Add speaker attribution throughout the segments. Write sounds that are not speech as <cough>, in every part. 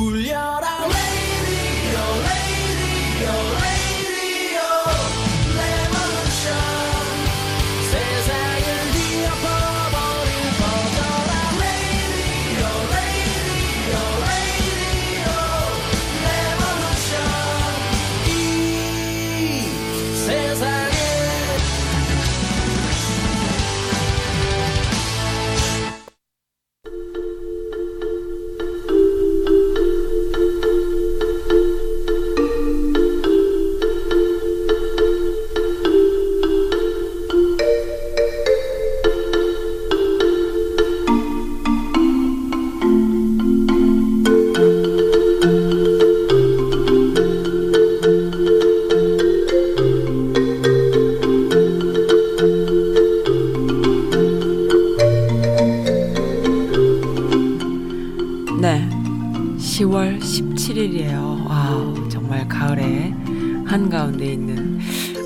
Speaker 1: 울려라 radio radio radio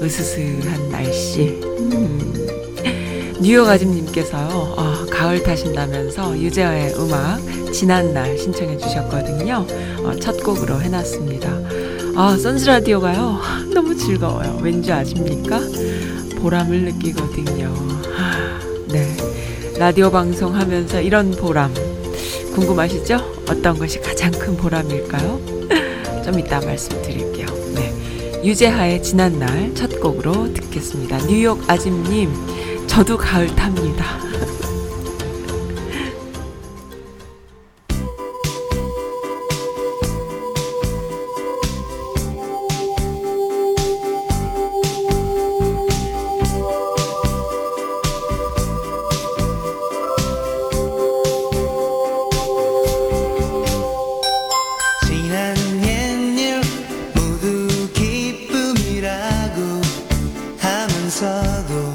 Speaker 2: 으스스한 날씨. 음. 뉴욕 아짐님께서요, 아, 가을 타신다면서 유재하의 음악, 지난날 신청해 주셨거든요. 어, 첫 곡으로 해놨습니다. 아, 선즈라디오가요, 너무 즐거워요. 왠지 아십니까? 보람을 느끼거든요. 하, 네. 라디오 방송 하면서 이런 보람. 궁금하시죠? 어떤 것이 가장 큰 보람일까요? <laughs> 좀 이따 말씀드릴게요. 네. 유재하의 지난날 첫 곡으로 듣겠습니다. 뉴욕 아짐님, 저도 가을 탑니다.
Speaker 3: 하면서도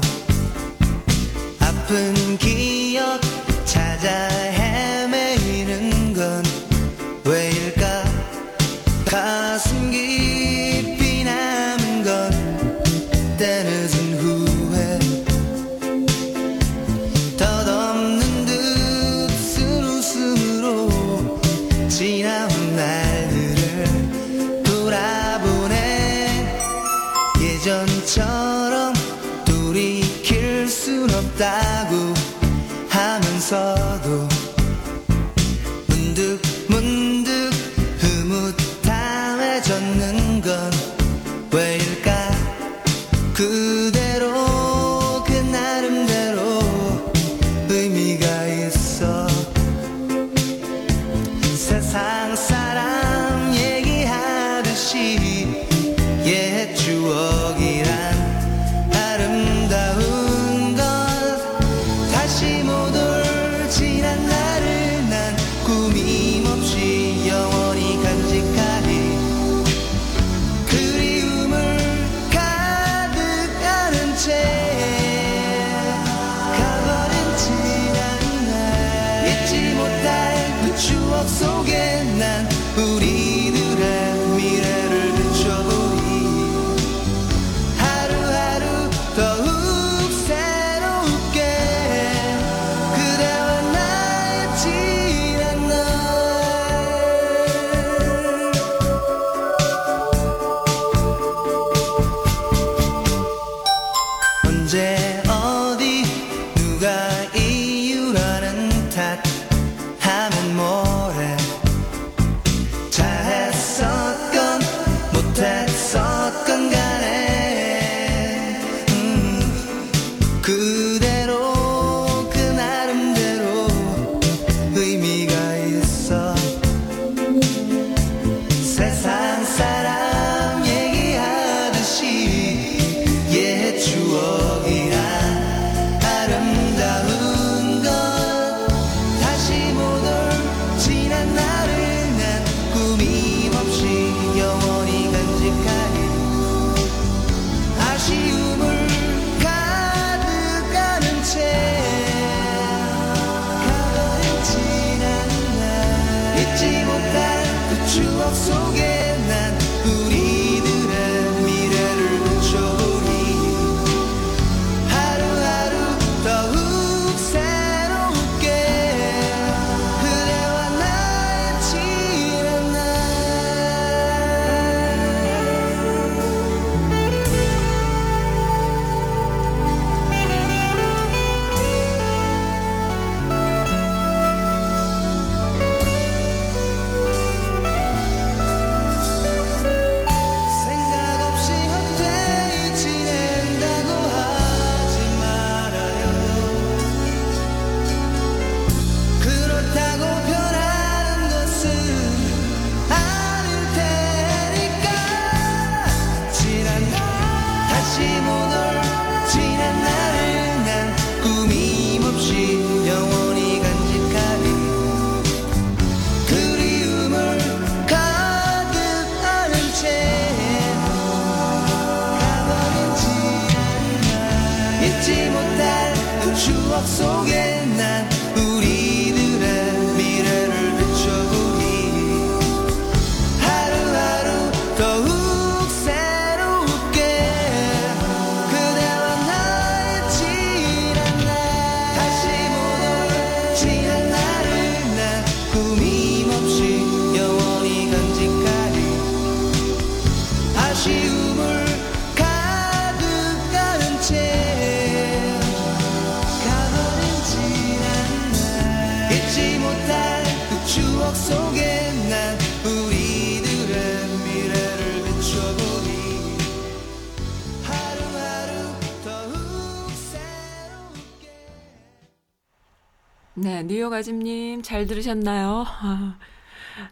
Speaker 2: 네, 뉴욕 아짐님 잘 들으셨나요? 아,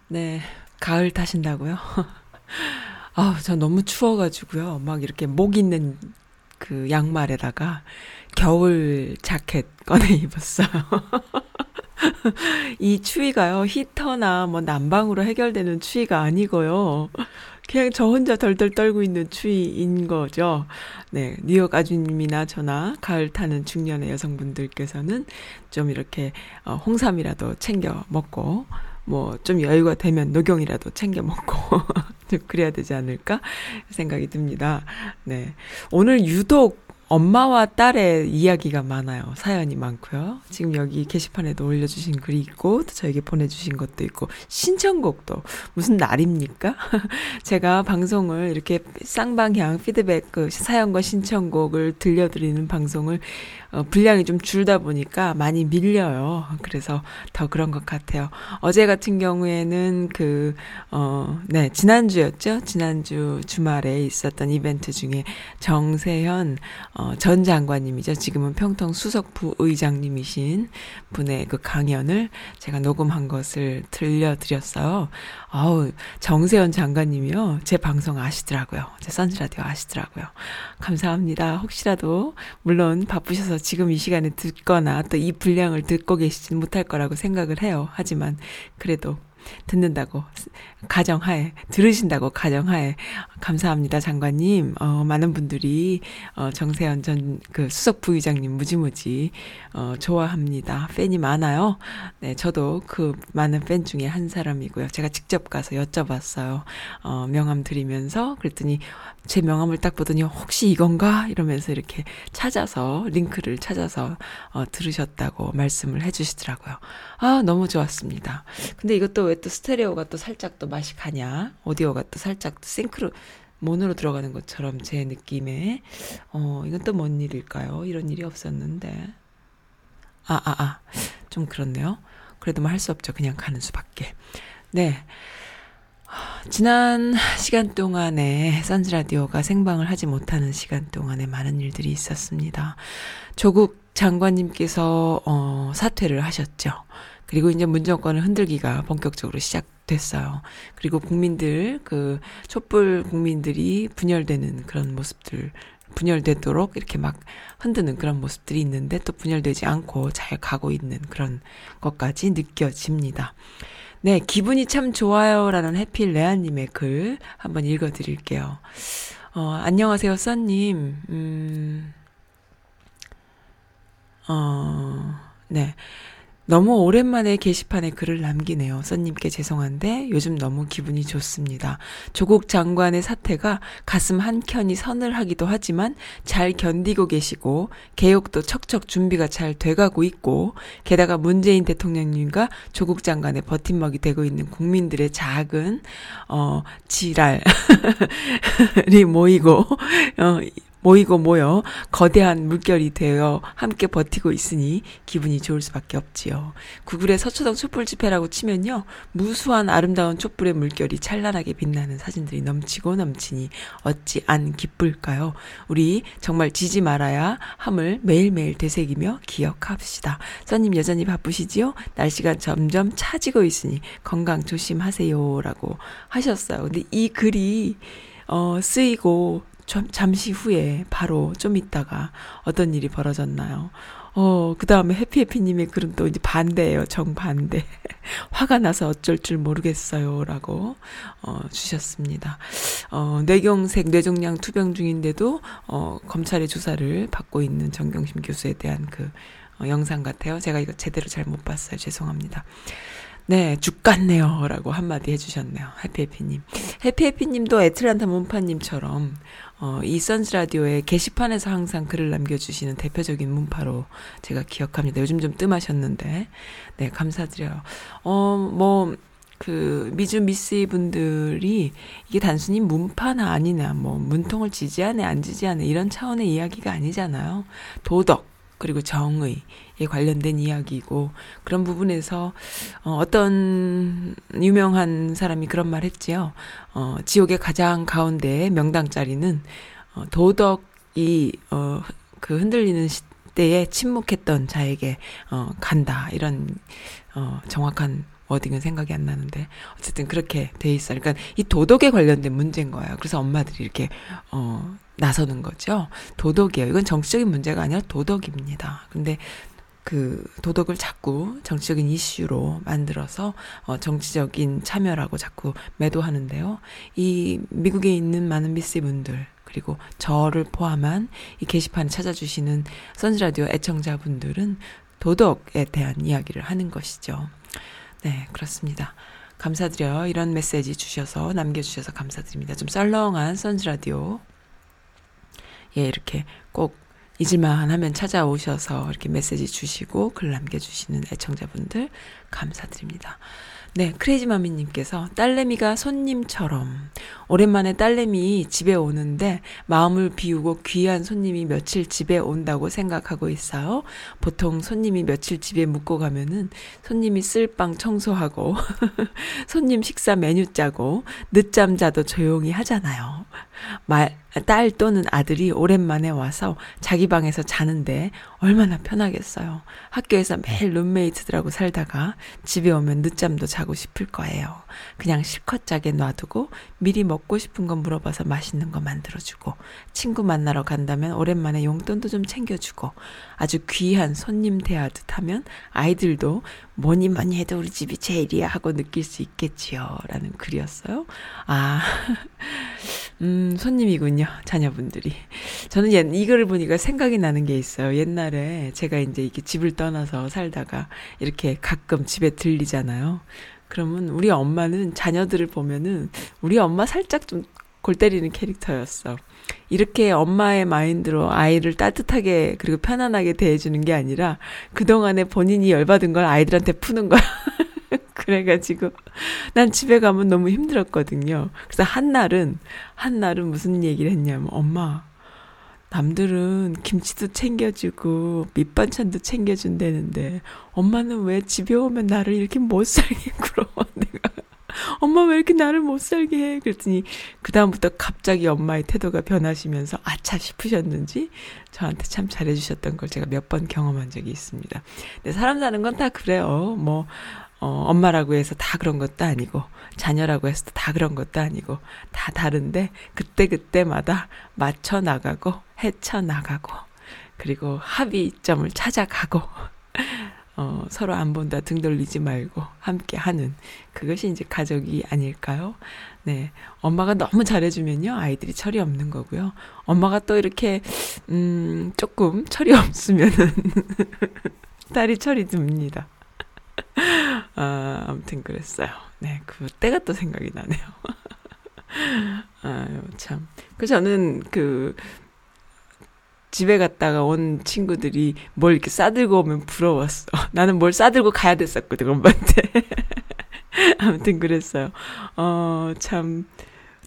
Speaker 2: 네, 가을 타신다고요? <laughs> 아우, 저 너무 추워가지고요. 막 이렇게 목 있는 그 양말에다가 겨울 자켓 꺼내 입었어요. <laughs> 이 추위가요, 히터나 뭐 난방으로 해결되는 추위가 아니고요. 그냥 저 혼자 덜덜 떨고 있는 추위인 거죠. 네, 뉴욕 아주님이나 저나 가을 타는 중년의 여성분들께서는 좀 이렇게 어, 홍삼이라도 챙겨 먹고 뭐 좀 여유가 되면 녹용이라도 챙겨 먹고 <laughs> 좀 그래야 되지 않을까 생각이 듭니다. 네, 오늘 유독 엄마와 딸의 이야기가 많아요. 사연이 많고요. 지금 여기 게시판에도 올려주신 글이 있고, 또 저에게 보내주신 것도 있고, 신청곡도 무슨 날입니까? <laughs> 제가 방송을 이렇게 쌍방향 피드백 그 사연과 신청곡을 들려드리는 방송을 어, 분량이 좀 줄다 보니까 많이 밀려요. 그래서 더 그런 것 같아요. 어제 같은 경우에는 그, 어, 네, 지난주였죠? 지난주 주말에 있었던 이벤트 중에 정세현, 어, 전 장관님이죠. 지금은 평통 수석부 의장님이신 분의 그 강연을 제가 녹음한 것을 들려드렸어요. 아우, 정세현 장관님이요. 제 방송 아시더라고요. 제 선즈라디오 아시더라고요. 감사합니다. 혹시라도, 물론 바쁘셔서 지금 이 시간에 듣거나 또 이 분량을 듣고 계시진 못할 거라고 생각을 해요. 하지만 그래도 듣는다고 가정하에 들으신다고 가정하에 감사합니다 장관님. 어 많은 분들이 어 정세현 전 그 수석 부의장님 무지무지 어 좋아합니다. 팬이 많아요. 네 저도 그 많은 팬 중에 한 사람이고요. 제가 직접 가서 여쭤봤어요. 어 명함 드리면서 그랬더니 제 명함을 딱 보더니 혹시 이건가? 이러면서 이렇게 찾아서 링크를 찾아서 어 들으셨다고 말씀을 해주시더라고요. 아 너무 좋았습니다. 근데 이것도 왜 또 스테레오가 또 살짝 또 맛이 가냐? 오디오가 또 살짝 또 싱크로 몬으로 들어가는 것처럼 제 느낌에 어 이건 또 뭔 일일까요? 이런 일이 없었는데 아 아 아 좀 그렇네요. 그래도 뭐 할 수 없죠. 그냥 가는 수밖에. 네. 지난 시간 동안에 선즈 라디오가 생방을 하지 못하는 시간 동안에 많은 일들이 있었습니다. 조국 장관님께서 어, 사퇴를 하셨죠. 그리고 이제 문정권을 흔들기가 본격적으로 시작 됐어요. 그리고 국민들, 그, 촛불 국민들이 분열되는 그런 모습들, 분열되도록 이렇게 막 흔드는 그런 모습들이 있는데 또 분열되지 않고 잘 가고 있는 그런 것까지 느껴집니다. 네, 기분이 참 좋아요라는 해필 레아님의 글 한번 읽어 드릴게요. 어, 안녕하세요, 써님. 음, 어, 네. 너무 오랜만에 게시판에 글을 남기네요. 써님께 죄송한데 요즘 너무 기분이 좋습니다. 조국 장관의 사태가 가슴 한켠이 서늘하기도 하지만 잘 견디고 계시고 개혁도 척척 준비가 잘 돼가고 있고 게다가 문재인 대통령님과 조국 장관의 버팀목이 되고 있는 국민들의 작은 어 지랄이 <laughs> 모이고 어 모이고 모여 거대한 물결이 되어 함께 버티고 있으니 기분이 좋을 수밖에 없지요. 구글에 서초동 촛불 집회라고 치면요. 무수한 아름다운 촛불의 물결이 찬란하게 빛나는 사진들이 넘치고 넘치니 어찌 안 기쁠까요? 우리 정말 지지 말아야 함을 매일매일 되새기며 기억합시다. 써님 여전히 바쁘시지요? 날씨가 점점 차지고 있으니 건강 조심하세요. 라고 하셨어요. 근데 이 글이 어, 쓰이고 좀, 잠시 후에 바로 좀 있다가 어떤 일이 벌어졌나요? 어, 그 다음에 해피해피님의 글은 또 이제 반대예요. 정반대. <laughs> 화가 나서 어쩔 줄 모르겠어요. 라고, 어, 주셨습니다. 어, 뇌경색, 뇌종양 투병 중인데도, 어, 검찰의 조사를 받고 있는 정경심 교수에 대한 그, 어, 영상 같아요. 제가 이거 제대로 잘 못 봤어요. 죄송합니다. 네, 죽 같네요. 라고 한마디 해주셨네요. 해피해피님. 해피해피님도 애틀란타 문파님처럼, 어, 이 선즈 라디오의 게시판에서 항상 글을 남겨주시는 대표적인 문파로 제가 기억합니다. 요즘 좀 뜸하셨는데. 네, 감사드려요. 어, 뭐, 그, 미주 미스 분들이 이게 단순히 문파나 아니나, 뭐, 문통을 지지하네, 안 지지하네, 이런 차원의 이야기가 아니잖아요. 도덕, 그리고 정의에 관련된 이야기고 그런 부분에서 어, 어떤 유명한 사람이 그런 말 했지요. 어, 지옥의 가장 가운데 명당 자리는 어, 도덕이 어, 그 흔들리는 시, 때에 침묵했던 자에게 어 간다 이런 어 정확한 워딩은 생각이 안 나는데 어쨌든 그렇게 돼 있어요. 그러니까 이 도덕에 관련된 문제인 거예요. 그래서 엄마들이 이렇게 어 나서는 거죠. 도덕이에요. 이건 정치적인 문제가 아니라 도덕입니다. 근데 그 도덕을 자꾸 정치적인 이슈로 만들어서 어 정치적인 참여라고 자꾸 매도하는데요. 이 미국에 있는 많은 미스 분들 그리고 저를 포함한 이 게시판 찾아주시는 선즈라디오 애청자분들은 도덕에 대한 이야기를 하는 것이죠. 네, 그렇습니다. 감사드려요. 이런 메시지 주셔서 남겨주셔서 감사드립니다. 좀 썰렁한 선즈라디오. 예, 이렇게 꼭 잊을만 하면 찾아오셔서 이렇게 메시지 주시고 글 남겨주시는 애청자분들 감사드립니다. 네, 크레이지마미님께서 딸내미가 손님처럼 오랜만에 딸내미 집에 오는데 마음을 비우고 귀한 손님이 며칠 집에 온다고 생각하고 있어요. 보통 손님이 며칠 집에 묵고 가면은 손님이 쓸방 청소하고 <laughs> 손님 식사 메뉴 짜고 늦잠 자도 조용히 하잖아요. 말, 딸 또는 아들이 오랜만에 와서 자기 방에서 자는데 얼마나 편하겠어요. 학교에서 매일 룸메이트들하고 살다가 집에 오면 늦잠도 자고 싶을 거예요. 그냥 실컷 자게 놔두고 미리 먹고 싶은 거 물어봐서 맛있는 거 만들어주고 친구 만나러 간다면 오랜만에 용돈도 좀 챙겨주고 아주 귀한 손님 대하듯 하면 아이들도 뭐니 뭐니 해도 우리 집이 제일이야 하고 느낄 수 있겠지요. 라는 글이었어요. 아, <laughs> 음, 손님이군요. 자녀분들이. 저는 옛, 이거를 보니까 생각이 나는 게 있어요. 옛날에 제가 이제 이렇게 집을 떠나서 살다가 이렇게 가끔 집에 들리잖아요. 그러면 우리 엄마는 자녀들을 보면은 우리 엄마 살짝 좀 골 때리는 캐릭터였어. 이렇게 엄마의 마인드로 아이를 따뜻하게 그리고 편안하게 대해주는 게 아니라 그동안에 본인이 열받은 걸 아이들한테 푸는 거야. <laughs> <laughs> 그래가지고 난 집에 가면 너무 힘들었거든요. 그래서 한날은 한날은 무슨 얘기를 했냐면 엄마 남들은 김치도 챙겨주고 밑반찬도 챙겨준다는데 엄마는 왜 집에 오면 나를 이렇게 못 살게 <laughs> 굴어 내가 엄마 왜 이렇게 나를 못 살게 해 그랬더니 그 다음부터 갑자기 엄마의 태도가 변하시면서 아차 싶으셨는지 저한테 참 잘해주셨던 걸 제가 몇 번 경험한 적이 있습니다. 근데 사람 사는 건 다 그래요. 뭐 어, 엄마라고 해서 다 그런 것도 아니고, 자녀라고 해서 다 그런 것도 아니고, 다 다른데, 그때그때마다 맞춰 나가고, 헤쳐 나가고, 그리고 합의점을 찾아가고, <laughs> 어, 서로 안 본다 등 돌리지 말고, 함께 하는, 그것이 이제 가족이 아닐까요? 네. 엄마가 너무 잘해주면요, 아이들이 철이 없는 거고요. 엄마가 또 이렇게, 음, 조금 철이 <laughs> 없으면은, <laughs> 딸이 철이 듭니다. <laughs> 아, 아무튼 그랬어요. 네, 그때가 또 생각이 나네요. <laughs> 아유, 참. 그 저는 그, 집에 갔다가 온 친구들이 뭘 이렇게 싸들고 오면 부러웠어. <laughs> 나는 뭘 싸들고 가야 됐었거든, 엄마한테. 아무튼 그랬어요. 어, 참,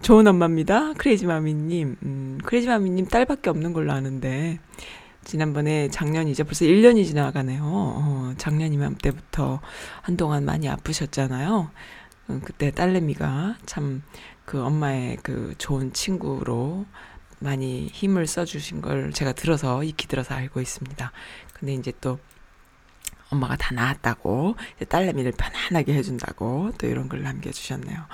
Speaker 2: 좋은 엄마입니다. 크레이지 마미님. 음, 크레이지 마미님 딸밖에 없는 걸로 아는데, 지난번에 작년이죠. 벌써 1년이 지나가네요. 어, 작년 이맘때부터 한동안 많이 아프셨잖아요. 음, 그때 딸내미가 참 그 엄마의 그 좋은 친구로 많이 힘을 써주신 걸 제가 들어서 익히 들어서 알고 있습니다. 근데 이제 또 엄마가 다 나았다고 이제 딸내미를 편안하게 해준다고 또 이런 걸 남겨주셨네요.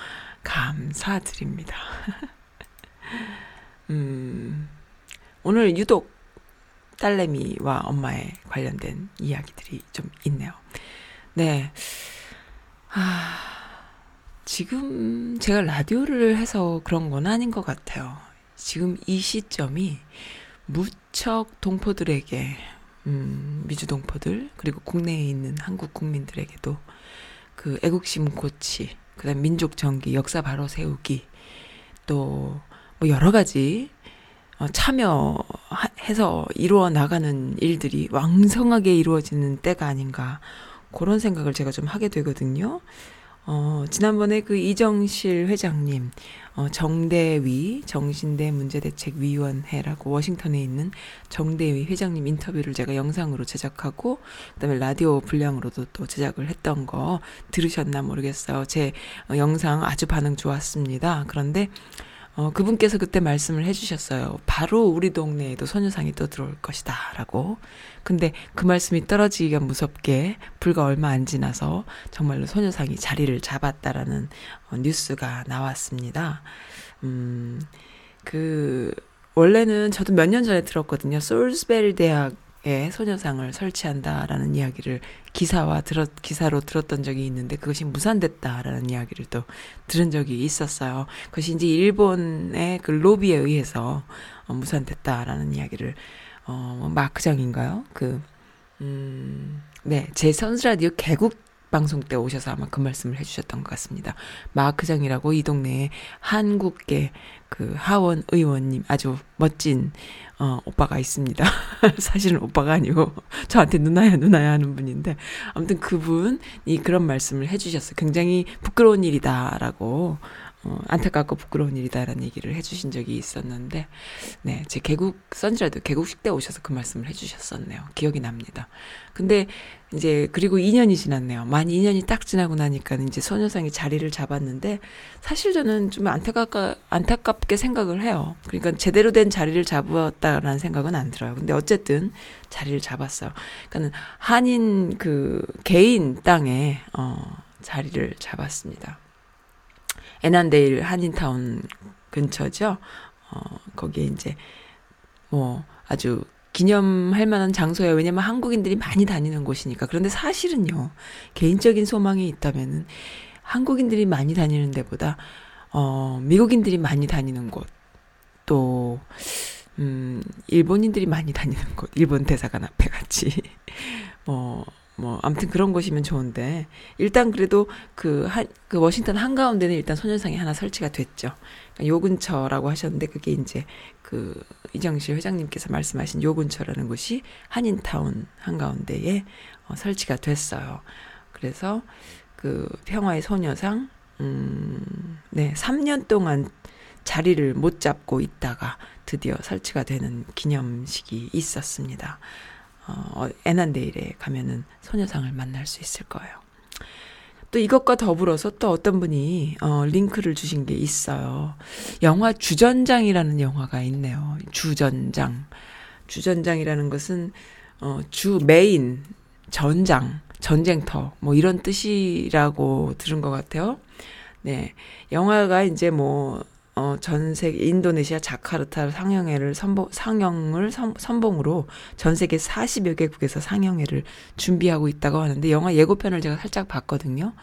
Speaker 2: 감사드립니다. <laughs> 음, 오늘 유독 딸내미와 엄마에 관련된 이야기들이 좀 있네요. 네. 아, 지금 제가 라디오를 해서 그런 건 아닌 것 같아요. 지금 이 시점이 무척 동포들에게, 음, 미주 동포들, 그리고 국내에 있는 한국 국민들에게도 그 애국심 고치, 그 다음 민족 정기, 역사 바로 세우기, 또 뭐 여러 가지 어, 참여해서 이루어 나가는 일들이 왕성하게 이루어지는 때가 아닌가 그런 생각을 제가 좀 하게 되거든요. 어, 지난번에 그 이정실 회장님, 어, 정대위, 정신대 문제대책위원회라고 워싱턴에 있는 정대위 회장님 인터뷰를 제가 영상으로 제작하고, 그 다음에 라디오 분량으로도 또 제작을 했던 거 들으셨나 모르겠어요. 제 어, 영상 아주 반응 좋았습니다. 그런데, 어, 그분께서 그때 말씀을 해주셨어요. 바로 우리 동네에도 소녀상이 또 들어올 것이다. 라고. 근데 그 말씀이 떨어지기가 무섭게 불과 얼마 안 지나서 정말로 소녀상이 자리를 잡았다라는 어, 뉴스가 나왔습니다. 음, 그, 원래는 저도 몇 년 전에 들었거든요. 솔스베리 대학 에 소녀상을 설치한다라는 이야기를 기사와 들었, 기사로 들었던 적이 있는데 그것이 무산됐다라는 이야기를 또 들은 적이 있었어요. 그것이 이제 일본의 그 로비에 의해서 어, 무산됐다라는 이야기를, 어, 뭐 마크장인가요? 그, 음, 네, 제 선스라디오 개국 방송 때 오셔서 아마 그 말씀을 해주셨던 것 같습니다. 마크장이라고 이 동네에 한국계 그 하원 의원님 아주 멋진 어, 오빠가 있습니다. <laughs> 사실은 오빠가 아니고 <laughs> 저한테 누나야 누나야 하는 분인데 아무튼 그분이 그런 말씀을 해주셨어요. 굉장히 부끄러운 일이다라고 어, 안타깝고 부끄러운 일이다라는 얘기를 해주신 적이 있었는데, 네, 제 개국, 선지라도 개국식 때 오셔서 그 말씀을 해주셨었네요. 기억이 납니다. 근데 이제, 그리고 2년이 지났네요. 만 2년이 딱 지나고 나니까 이제 소녀상이 자리를 잡았는데, 사실 저는 좀 안타깝, 안타깝게 생각을 해요. 그러니까 제대로 된 자리를 잡았다라는 생각은 안 들어요. 근데 어쨌든 자리를 잡았어요. 그러니까 한인 그 개인 땅에, 어, 자리를 잡았습니다. 에난데일 한인타운 근처죠. 어, 거기에 이제 뭐 아주 기념할 만한 장소예요. 왜냐면 한국인들이 많이 다니는 곳이니까. 그런데 사실은요, 개인적인 소망이 있다면은 한국인들이 많이 다니는 데보다, 어, 미국인들이 많이 다니는 곳, 또, 음, 일본인들이 많이 다니는 곳, 일본 대사관 앞에 같이, <laughs> 뭐, 뭐 아무튼 그런 곳이면 좋은데 일단 그래도 그한그 워싱턴 한가운데는 일단 소녀상이 하나 설치가 됐죠. 그러니까 요 근처라고 하셨는데 그게 이제 그 이정실 회장님께서 말씀하신 요 근처라는 곳이 한인타운 한가운데에 어, 설치가 됐어요. 그래서 그 평화의 소녀상 음, 네, 3년 동안 자리를 못 잡고 있다가 드디어 설치가 되는 기념식이 있었습니다. 어, 에난데일에 가면은 소녀상을 만날 수 있을 거예요. 또 이것과 더불어서 또 어떤 분이 어, 링크를 주신 게 있어요. 영화 주전장이라는 영화가 있네요. 주전장. 주전장이라는 것은 어, 주 메인 전장 전쟁터 뭐 이런 뜻이라고 들은 것 같아요. 네, 영화가 이제 뭐 어, 전 세계 인도네시아 자카르타 상영회를 선보, 상영을 선, 선봉으로 전 세계 40여 개국에서 상영회를 준비하고 있다고 하는데 영화 예고편을 제가 살짝 봤거든요.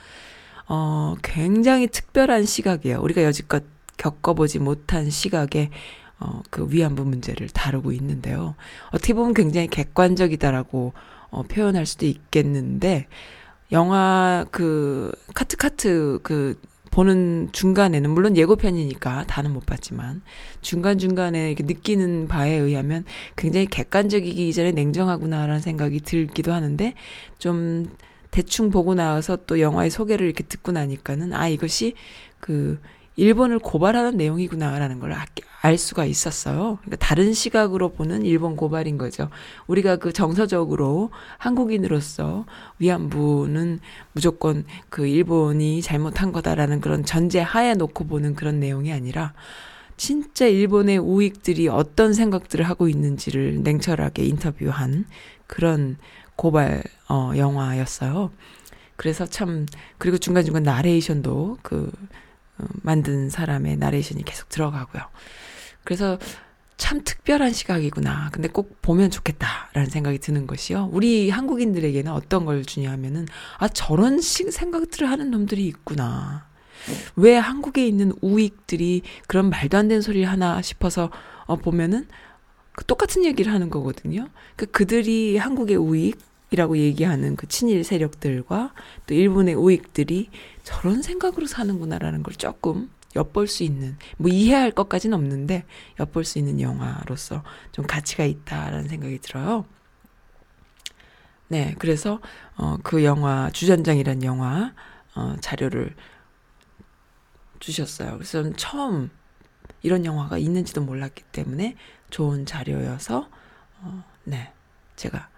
Speaker 2: 어, 굉장히 특별한 시각이에요. 우리가 여지껏 겪어보지 못한 시각에 어, 그 위안부 문제를 다루고 있는데요. 어떻게 보면 굉장히 객관적이다라고 어, 표현할 수도 있겠는데 영화 그 카트카트 그 보는 중간에는 물론 예고편이니까 다는 못 봤지만 중간 중간에 느끼는 바에 의하면 굉장히 객관적이기 이전에 냉정하구나라는 생각이 들기도 하는데 좀 대충 보고 나와서 또 영화의 소개를 이렇게 듣고 나니까는 아 이것이 그 일본을 고발하는 내용이구나라는 걸 알 수가 있었어요. 그러니까 다른 시각으로 보는 일본 고발인 거죠. 우리가 그 정서적으로 한국인으로서 위안부는 무조건 그 일본이 잘못한 거다라는 그런 전제 하에 놓고 보는 그런 내용이 아니라 진짜 일본의 우익들이 어떤 생각들을 하고 있는지를 냉철하게 인터뷰한 그런 고발 어 영화였어요. 그래서 참 그리고 중간중간 나레이션도 그 어, 만든 사람의 나레이션이 계속 들어가고요. 그래서 참 특별한 시각이구나. 근데 꼭 보면 좋겠다라는 생각이 드는 것이요. 우리 한국인들에게는 어떤 걸 주냐면은 아 저런 식 생각들을 하는 놈들이 있구나. 왜 한국에 있는 우익들이 그런 말도 안 되는 소리를 하나 싶어서 어 보면은 그 똑같은 얘기를 하는 거거든요. 그 그들이 한국의 우익 이라고 얘기하는 그 친일 세력들과 또 일본의 우익들이 저런 생각으로 사는구나라는 걸 조금 엿볼 수 있는 뭐 이해할 것까지는 없는데 엿볼 수 있는 영화로서 좀 가치가 있다라는 생각이 들어요. 네, 그래서 어, 그 영화 주전장이란 영화 어, 자료를 주셨어요. 그래서 처음 이런 영화가 있는지도 몰랐기 때문에 좋은 자료여서 어, 네 제가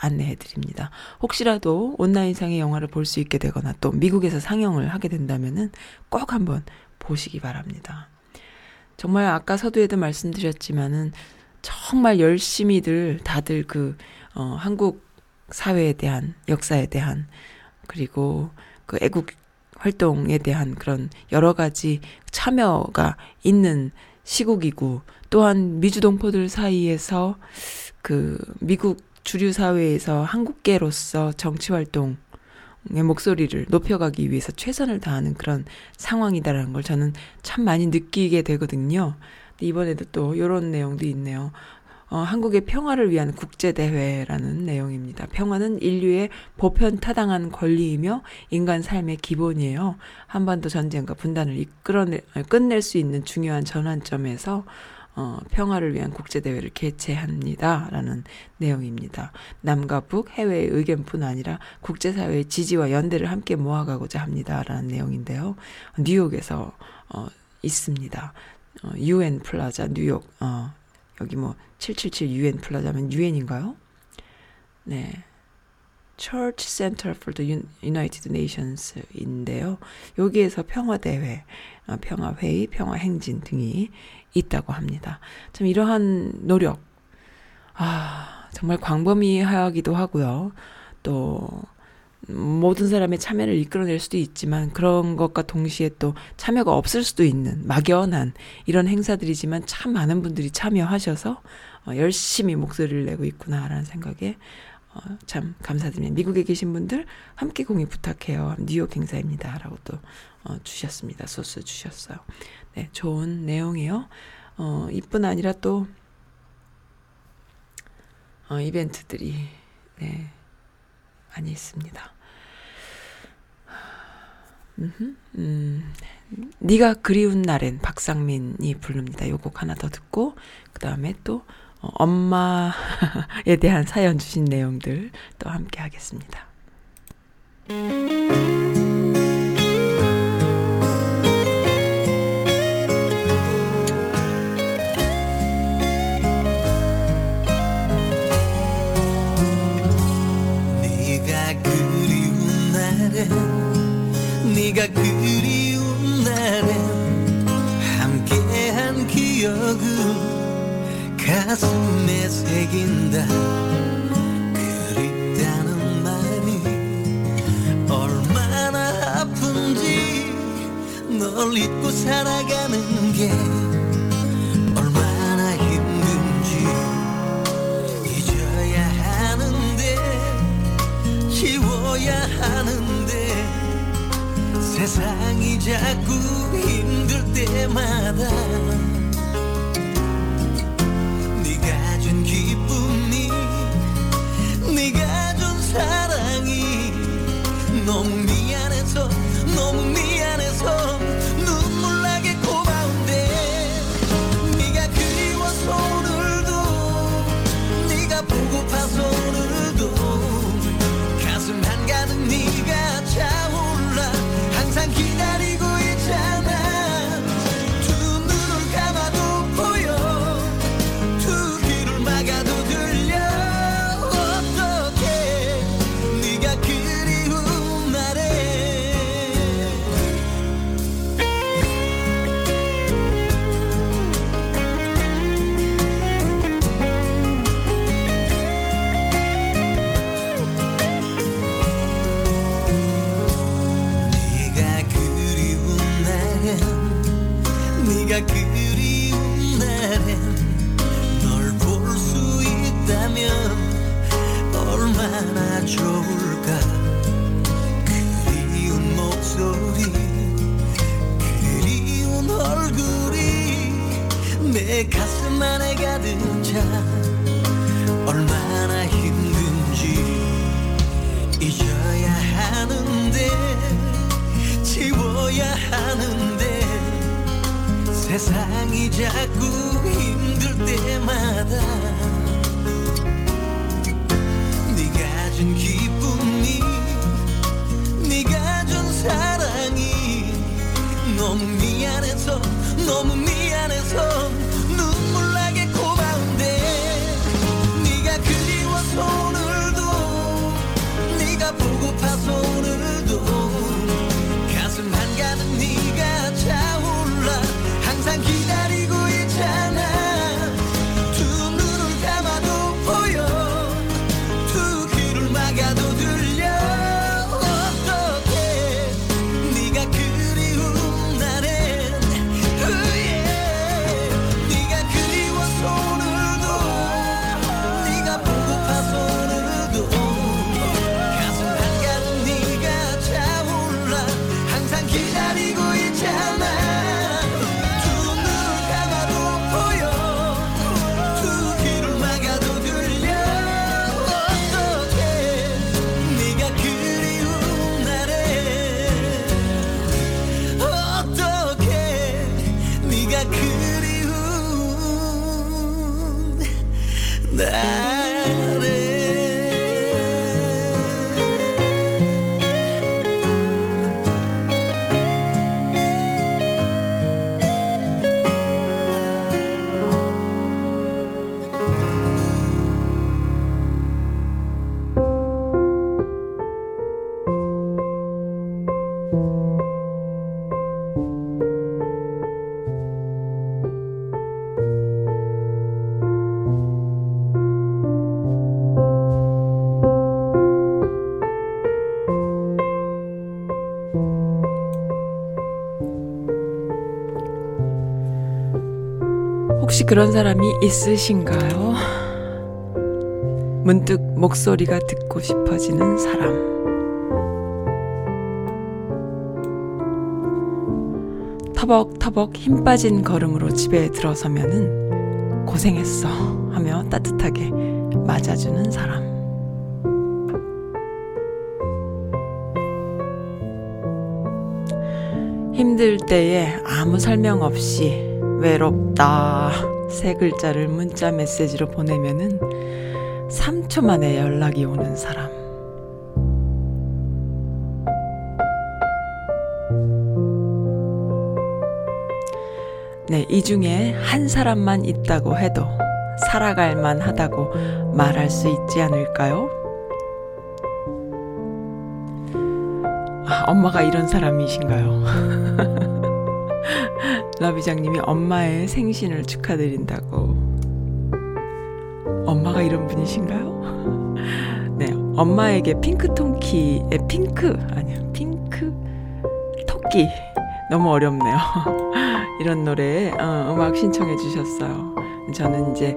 Speaker 2: 안내해 드립니다. 혹시라도 온라인상의 영화를 볼 수 있게 되거나 또 미국에서 상영을 하게 된다면은 꼭 한번 보시기 바랍니다. 정말 아까 서두에도 말씀드렸지만은 정말 열심히들 다들 그, 어, 한국 사회에 대한, 역사에 대한, 그리고 그 애국 활동에 대한 그런 여러 가지 참여가 있는 시국이고, 또한 미주동포들 사이에서 그 미국 주류 사회에서 한국계로서 정치 활동의 목소리를 높여가기 위해서 최선을 다하는 그런 상황이다라는 걸 저는 참 많이 느끼게 되거든요. 근데 이번에도 또 이런 내용도 있네요. 어, 한국의 평화를 위한 국제대회라는 내용입니다. 평화는 인류의 보편 타당한 권리이며 인간 삶의 기본이에요. 한반도 전쟁과 분단을 이끌어내, 끝낼 수 있는 중요한 전환점에서 어, 평화를 위한 국제대회를 개최합니다. 라는 내용입니다. 남과 북, 해외의 의견뿐 아니라 국제사회의 지지와 연대를 함께 모아가고자 합니다. 라는 내용인데요. 뉴욕에서, 어, 있습니다. 어, UN 플라자, 뉴욕, 어, 여기 뭐, 777 UN 플라자면 UN인가요? 네. Church Center for the Un- United Nations인데요. 여기에서 평화대회, 어, 평화회의, 평화행진 등이 있다고 합니다. 참 이러한 노력, 아, 정말 광범위하기도 하고요. 또, 모든 사람의 참여를 이끌어낼 수도 있지만 그런 것과 동시에 또 참여가 없을 수도 있는 막연한 이런 행사들이지만 참 많은 분들이 참여하셔서 어, 열심히 목소리를 내고 있구나라는 생각에 어, 참 감사드립니다. 미국에 계신 분들 함께 공유 부탁해요. 뉴욕 행사입니다. 라고 또 어, 주셨습니다. 소스 주셨어요. 네, 좋은 내용이요. 어, 이뿐 아니라 또 어, 이벤트들이 네, 많이 있습니다. 음, 네가 그리운 날엔 박상민이 부릅니다. 요 곡 하나 더 듣고 그 다음에 또 어, 엄마에 <laughs> 대한 사연 주신 내용들 또 함께 하겠습니다.
Speaker 4: 가슴에 새긴다. 그립다는 말이 얼마나 아픈지 널 잊고 살아가는 게 얼마나 힘든지 잊어야 하는데 지워야 하는데 세상이 자꾸 힘들 때마다 사랑이 너무 가슴 안에 가득 차 얼마나 힘든지 잊어야 하는데 지워야 하는데 세상이 자꾸 힘들 때마다 네가 준 기쁨이 네가 준 사랑이 너무 미안해서 너무 미안해서 항상 기다리
Speaker 2: 혹시 그런 사람이 있으신가요? 문득 목소리가 듣고 싶어지는 사람. 터벅터벅 힘 빠진 걸음으로 집에 들어서면은 고생했어 하며 따뜻하게 맞아주는 사람. 힘들 때에 아무 설명 없이 외롭다 세 글자를 문자 메시지로 보내면은 3초 만에 연락이 오는 사람. 네, 이 중에 한 사람만 있다고 해도 살아갈 만하다고 말할 수 있지 않을까요? 아, 엄마가 이런 사람이신가요? <laughs> 러비장님이 엄마의 생신을 축하드린다고. 엄마가 이런 분이신가요? <laughs> 네, 엄마에게 핑크 통키의 핑크, 아니야, 핑크 토끼. 너무 어렵네요. <laughs> 이런 노래 어, 음악 신청해 주셨어요. 저는 이제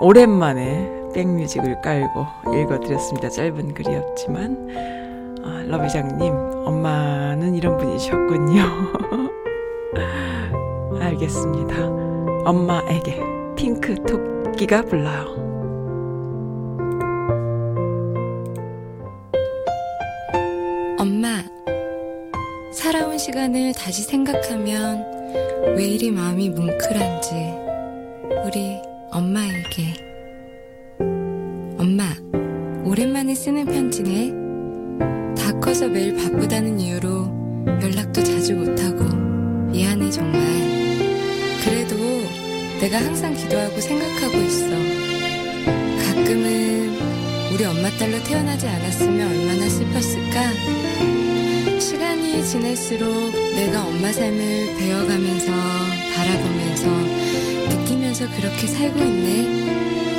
Speaker 2: 오랜만에 백뮤직을 깔고 읽어드렸습니다. 짧은 글이었지만 아, 러비장님 엄마는 이런 분이셨군요. <laughs> 알겠습니다. 엄마에게 핑크 토끼가 불러요.
Speaker 5: 엄마, 살아온 시간을 다시 생각하면 왜 이리 마음이 뭉클한지 내가 항상 기도하고 생각하고 있어. 가끔은 우리 엄마 딸로 태어나지 않았으면 얼마나 슬펐을까? 시간이 지날수록 내가 엄마 삶을 배워가면서 바라보면서 느끼면서 그렇게 살고 있네.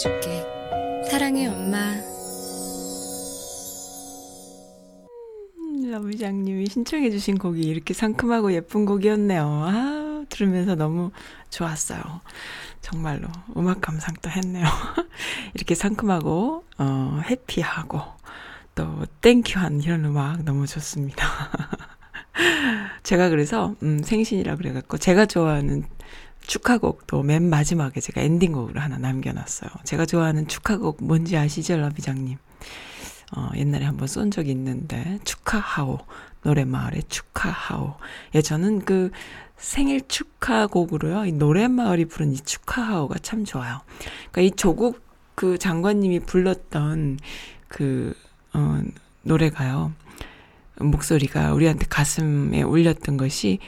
Speaker 5: 돼줄게. 사랑해, 엄마.
Speaker 2: 러브장님이 신청해주신 곡이 이렇게 상큼하고 예쁜 곡이었네요. 아, 들으면서 너무 좋았어요. 정말로 음악 감상도 했네요. <laughs> 이렇게 상큼하고, 어, 해피하고, 또 땡큐한 이런 음악 너무 좋습니다. <laughs> 제가 그래서, 음, 생신이라 그래갖고, 제가 좋아하는 축하곡도 맨 마지막에 제가 엔딩곡으로 하나 남겨놨어요. 제가 좋아하는 축하곡 뭔지 아시죠, 러비장님? 어, 옛날에 한번 쏜 적이 있는데, 축하하오. 노래마을의 축하하오. 예, 저는 그 생일 축하곡으로요, 이 노래마을이 부른 이 축하하오가 참 좋아요. 그러니까 이 조국 그 장관님이 불렀던 그, 어, 노래가요. 목소리가 우리한테 가슴에 울렸던 것이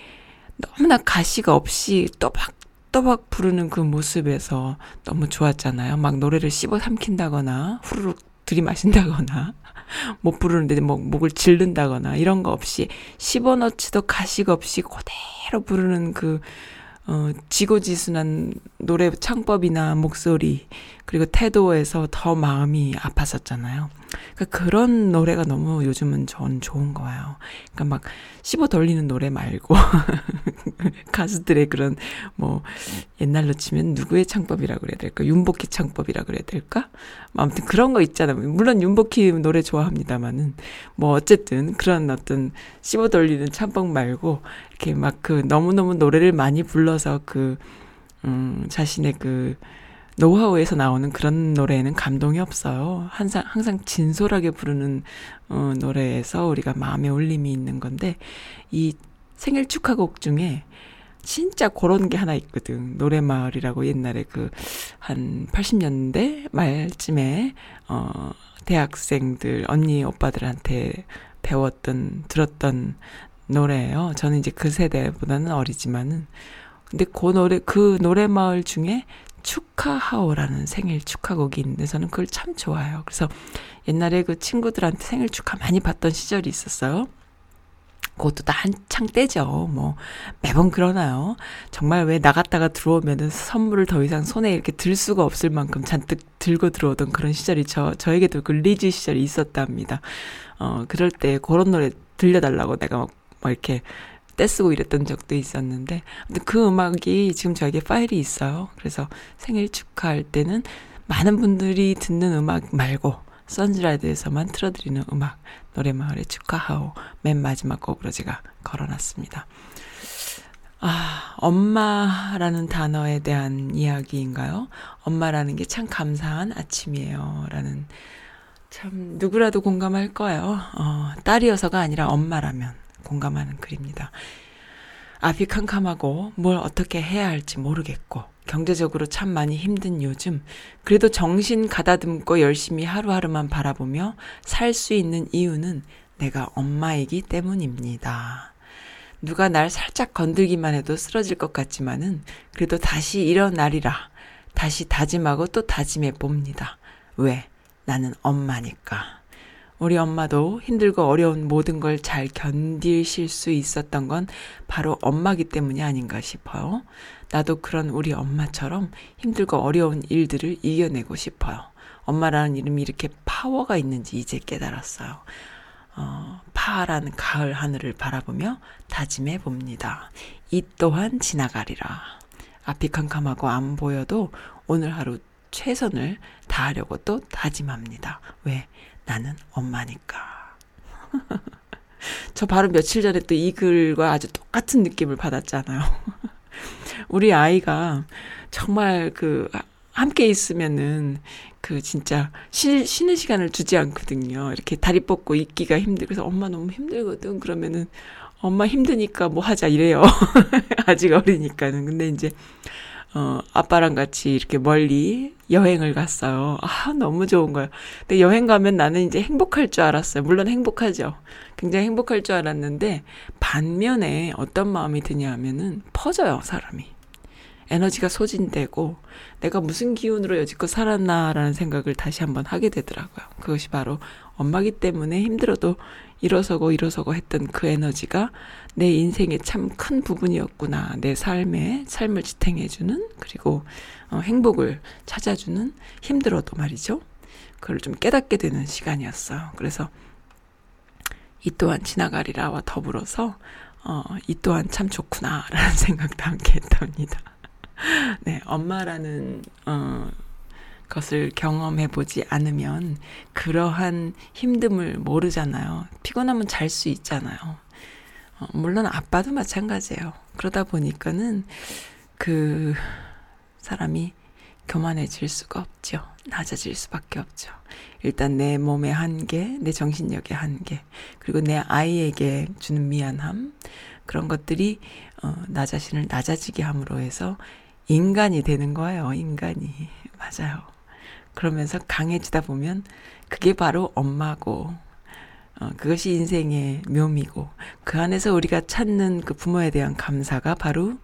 Speaker 2: 너무나 가시가 없이 또박 또박 부르는 그 모습에서 너무 좋았잖아요. 막 노래를 씹어 삼킨다거나 후루룩 들이마신다거나 <laughs> 못 부르는데 뭐 목을 질른다거나 이런 거 없이 씹어 넣지도 가식 없이 그대로 부르는 그 어, 지고지순한 노래 창법이나 목소리, 그리고 태도에서 더 마음이 아팠었잖아요. 그러니까 그런 노래가 너무 요즘은 전 좋은 거예요. 그러니까 막 씹어 돌리는 노래 말고, <laughs> 가수들의 그런, 뭐, 옛날로 치면 누구의 창법이라 그래야 될까? 윤복희 창법이라 그래야 될까? 뭐 아무튼 그런 거 있잖아요. 물론 윤복희 노래 좋아합니다만은, 뭐, 어쨌든 그런 어떤 씹어 돌리는 창법 말고, 이렇게 막 그 너무너무 노래를 많이 불러서 그, 음, 자신의 그, 노하우에서 나오는 그런 노래에는 감동이 없어요. 항상, 항상 진솔하게 부르는, 어, 노래에서 우리가 마음에 울림이 있는 건데, 이 생일 축하곡 중에 진짜 그런 게 하나 있거든. 노래마을이라고 옛날에 그, 한 80년대 말쯤에, 어, 대학생들, 언니, 오빠들한테 배웠던, 들었던 노래예요. 저는 이제 그 세대보다는 어리지만은. 근데 그 노래, 그 노래 마을 중에 축하하오라는 생일 축하곡이 있는데 저는 그걸 참 좋아해요. 그래서 옛날에 그 친구들한테 생일 축하 많이 받던 시절이 있었어요. 그것도 다 한창 때죠. 뭐, 매번 그러나요? 정말 왜 나갔다가 들어오면은 선물을 더 이상 손에 이렇게 들 수가 없을 만큼 잔뜩 들고 들어오던 그런 시절이 저, 저에게도 그 리즈 시절이 있었답니다. 어, 그럴 때 그런 노래 들려달라고 내가 막, 막 이렇게 떼쓰고 이랬던 적도 있었는데, 그 음악이 지금 저에게 파일이 있어요. 그래서 생일 축하할 때는 많은 분들이 듣는 음악 말고, 선즈라이드에서만 틀어드리는 음악, 노래마을의 축하하오, 맨 마지막 곡으로 제가 걸어놨습니다. 아, 엄마라는 단어에 대한 이야기인가요? 엄마라는 게 참 감사한 아침이에요. 라는, 참, 누구라도 공감할 거예요. 어, 딸이어서가 아니라 엄마라면. 공감하는 글입니다. 앞이 캄캄하고 뭘 어떻게 해야 할지 모르겠고 경제적으로 참 많이 힘든 요즘 그래도 정신 가다듬고 열심히 하루하루만 바라보며 살 수 있는 이유는 내가 엄마이기 때문입니다. 누가 날 살짝 건들기만 해도 쓰러질 것 같지만은 그래도 다시 일어나리라 다시 다짐하고 또 다짐해 봅니다. 왜? 나는 엄마니까. 우리 엄마도 힘들고 어려운 모든 걸 잘 견디실 수 있었던 건 바로 엄마기 때문이 아닌가 싶어요. 나도 그런 우리 엄마처럼 힘들고 어려운 일들을 이겨내고 싶어요. 엄마라는 이름이 이렇게 파워가 있는지 이제 깨달았어요. 어, 파란 가을 하늘을 바라보며 다짐해 봅니다. 이 또한 지나가리라. 앞이 캄캄하고 안 보여도 오늘 하루 최선을 다하려고 또 다짐합니다. 왜? 나는 엄마니까. <laughs> 저 바로 며칠 전에 또 이 글과 아주 똑같은 느낌을 받았잖아요. <laughs> 우리 아이가 정말 그 함께 있으면은 그 진짜 쉬, 쉬는 시간을 주지 않거든요. 이렇게 다리 뻗고 있기가 힘들. 그래서 엄마 너무 힘들거든. 그러면은 엄마 힘드니까 뭐 하자 이래요. <laughs> 아직 어리니까는. 근데 이제 어, 아빠랑 같이 이렇게 멀리 여행을 갔어요. 아, 너무 좋은 거예요. 근데 여행 가면 나는 이제 행복할 줄 알았어요. 물론 행복하죠. 굉장히 행복할 줄 알았는데, 반면에 어떤 마음이 드냐 하면은 퍼져요, 사람이. 에너지가 소진되고 내가 무슨 기운으로 여지껏 살았나라는 생각을 다시 한번 하게 되더라고요. 그것이 바로 엄마기 때문에 힘들어도 일어서고 일어서고 했던 그 에너지가 내 인생의 참 큰 부분이었구나. 내 삶에 삶을 지탱해주는 그리고 어, 행복을 찾아주는 힘들어도 말이죠. 그걸 좀 깨닫게 되는 시간이었어요. 그래서 이 또한 지나가리라와 더불어서 어, 이 또한 참 좋구나라는 <laughs> 생각도 함께 했답니다. <laughs> 네, 엄마라는 어, 것을 경험해 보지 않으면 그러한 힘듦을 모르잖아요. 피곤하면 잘 수 있잖아요. 어, 물론 아빠도 마찬가지예요. 그러다 보니까는 그 사람이 교만해질 수가 없죠. 낮아질 수밖에 없죠. 일단 내 몸의 한계, 내 정신력의 한계, 그리고 내 아이에게 주는 미안함, 그런 것들이, 어, 나 자신을 낮아지게 함으로 해서 인간이 되는 거예요, 인간이. 맞아요. 그러면서 강해지다 보면 그게 바로 엄마고, 어, 그것이 인생의 묘미고, 그 안에서 우리가 찾는 그 부모에 대한 감사가 바로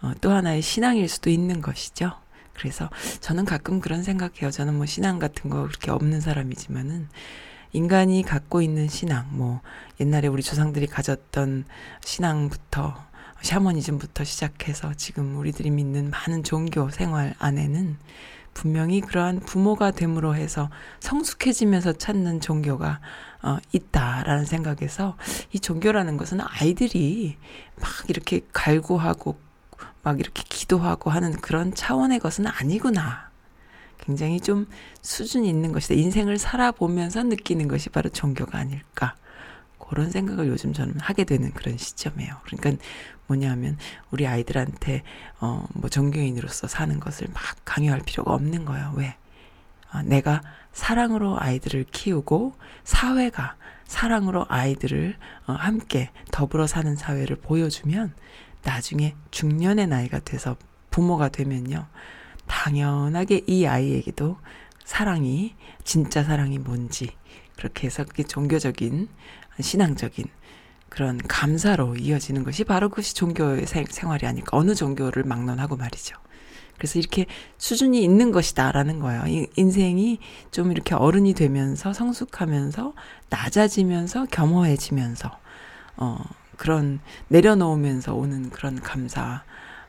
Speaker 2: 어, 또 하나의 신앙일 수도 있는 것이죠. 그래서 저는 가끔 그런 생각해요. 저는 뭐 신앙 같은 거 그렇게 없는 사람이지만은 인간이 갖고 있는 신앙, 뭐 옛날에 우리 조상들이 가졌던 신앙부터 샤머니즘부터 시작해서 지금 우리들이 믿는 많은 종교 생활 안에는 분명히 그러한 부모가 됨으로 해서 성숙해지면서 찾는 종교가 어, 있다라는 생각에서 이 종교라는 것은 아이들이 막 이렇게 갈구하고 막 이렇게 기도하고 하는 그런 차원의 것은 아니구나. 굉장히 좀 수준이 있는 것이다. 인생을 살아보면서 느끼는 것이 바로 종교가 아닐까. 그런 생각을 요즘 저는 하게 되는 그런 시점이에요. 그러니까 뭐냐면 우리 아이들한테 어 뭐 종교인으로서 사는 것을 막 강요할 필요가 없는 거예요. 왜? 어, 내가 사랑으로 아이들을 키우고 사회가 사랑으로 아이들을 어, 함께 더불어 사는 사회를 보여주면 나중에 중년의 나이가 돼서 부모가 되면요. 당연하게 이 아이에게도 사랑이, 진짜 사랑이 뭔지, 그렇게 해서 그게 종교적인, 신앙적인 그런 감사로 이어지는 것이 바로 그것이 종교의 생활이 아닐까. 어느 종교를 막론하고 말이죠. 그래서 이렇게 수준이 있는 것이다라는 거예요. 인생이 좀 이렇게 어른이 되면서 성숙하면서 낮아지면서 겸허해지면서 어 그런 내려놓으면서 오는 그런 감사,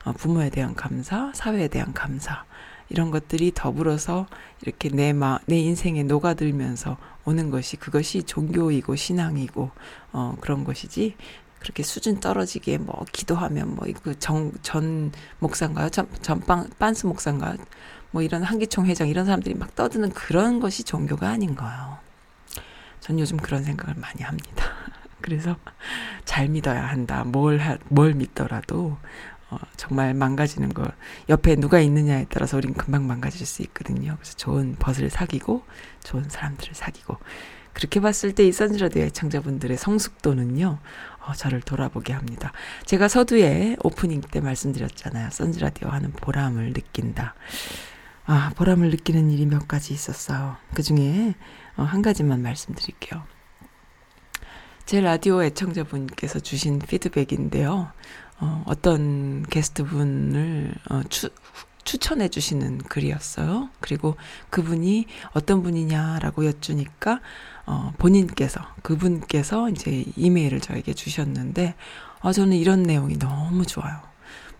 Speaker 2: 어, 부모에 대한 감사, 사회에 대한 감사, 이런 것들이 더불어서 이렇게 내 마, 내 인생에 녹아들면서 오는 것이 그것이 종교이고 신앙이고, 어, 그런 것이지. 그렇게 수준 떨어지게 뭐 기도하면 뭐그정전 목사인가요? 전 전빵 빤스 목사인가요? 뭐 이런 한기총 회장 이런 사람들이 막 떠드는 그런 것이 종교가 아닌 거예요. 전 요즘 그런 생각을 많이 합니다. <laughs> 그래서 잘 믿어야 한다. 뭘, 하, 뭘 믿더라도, 어, 정말 망가지는 거, 옆에 누가 있느냐에 따라서 우린 금방 망가질 수 있거든요. 그래서 좋은 벗을 사귀고, 좋은 사람들을 사귀고. 그렇게 봤을 때 이 선즈라디오 애청자분들의 성숙도는요, 어, 저를 돌아보게 합니다. 제가 서두에 오프닝 때 말씀드렸잖아요. 선즈라디오 하는 보람을 느낀다. 아, 보람을 느끼는 일이 몇 가지 있었어요. 그 중에 어, 한 가지만 말씀드릴게요. 제 라디오 애청자분께서 주신 피드백인데요. 어, 어떤 게스트분을 어, 추, 추천해 주시는 글이었어요. 그리고 그분이 어떤 분이냐라고 여쭈니까 어, 본인께서 그분께서 이제 이메일을 저에게 주셨는데 아 저는 이런 내용이 너무 좋아요.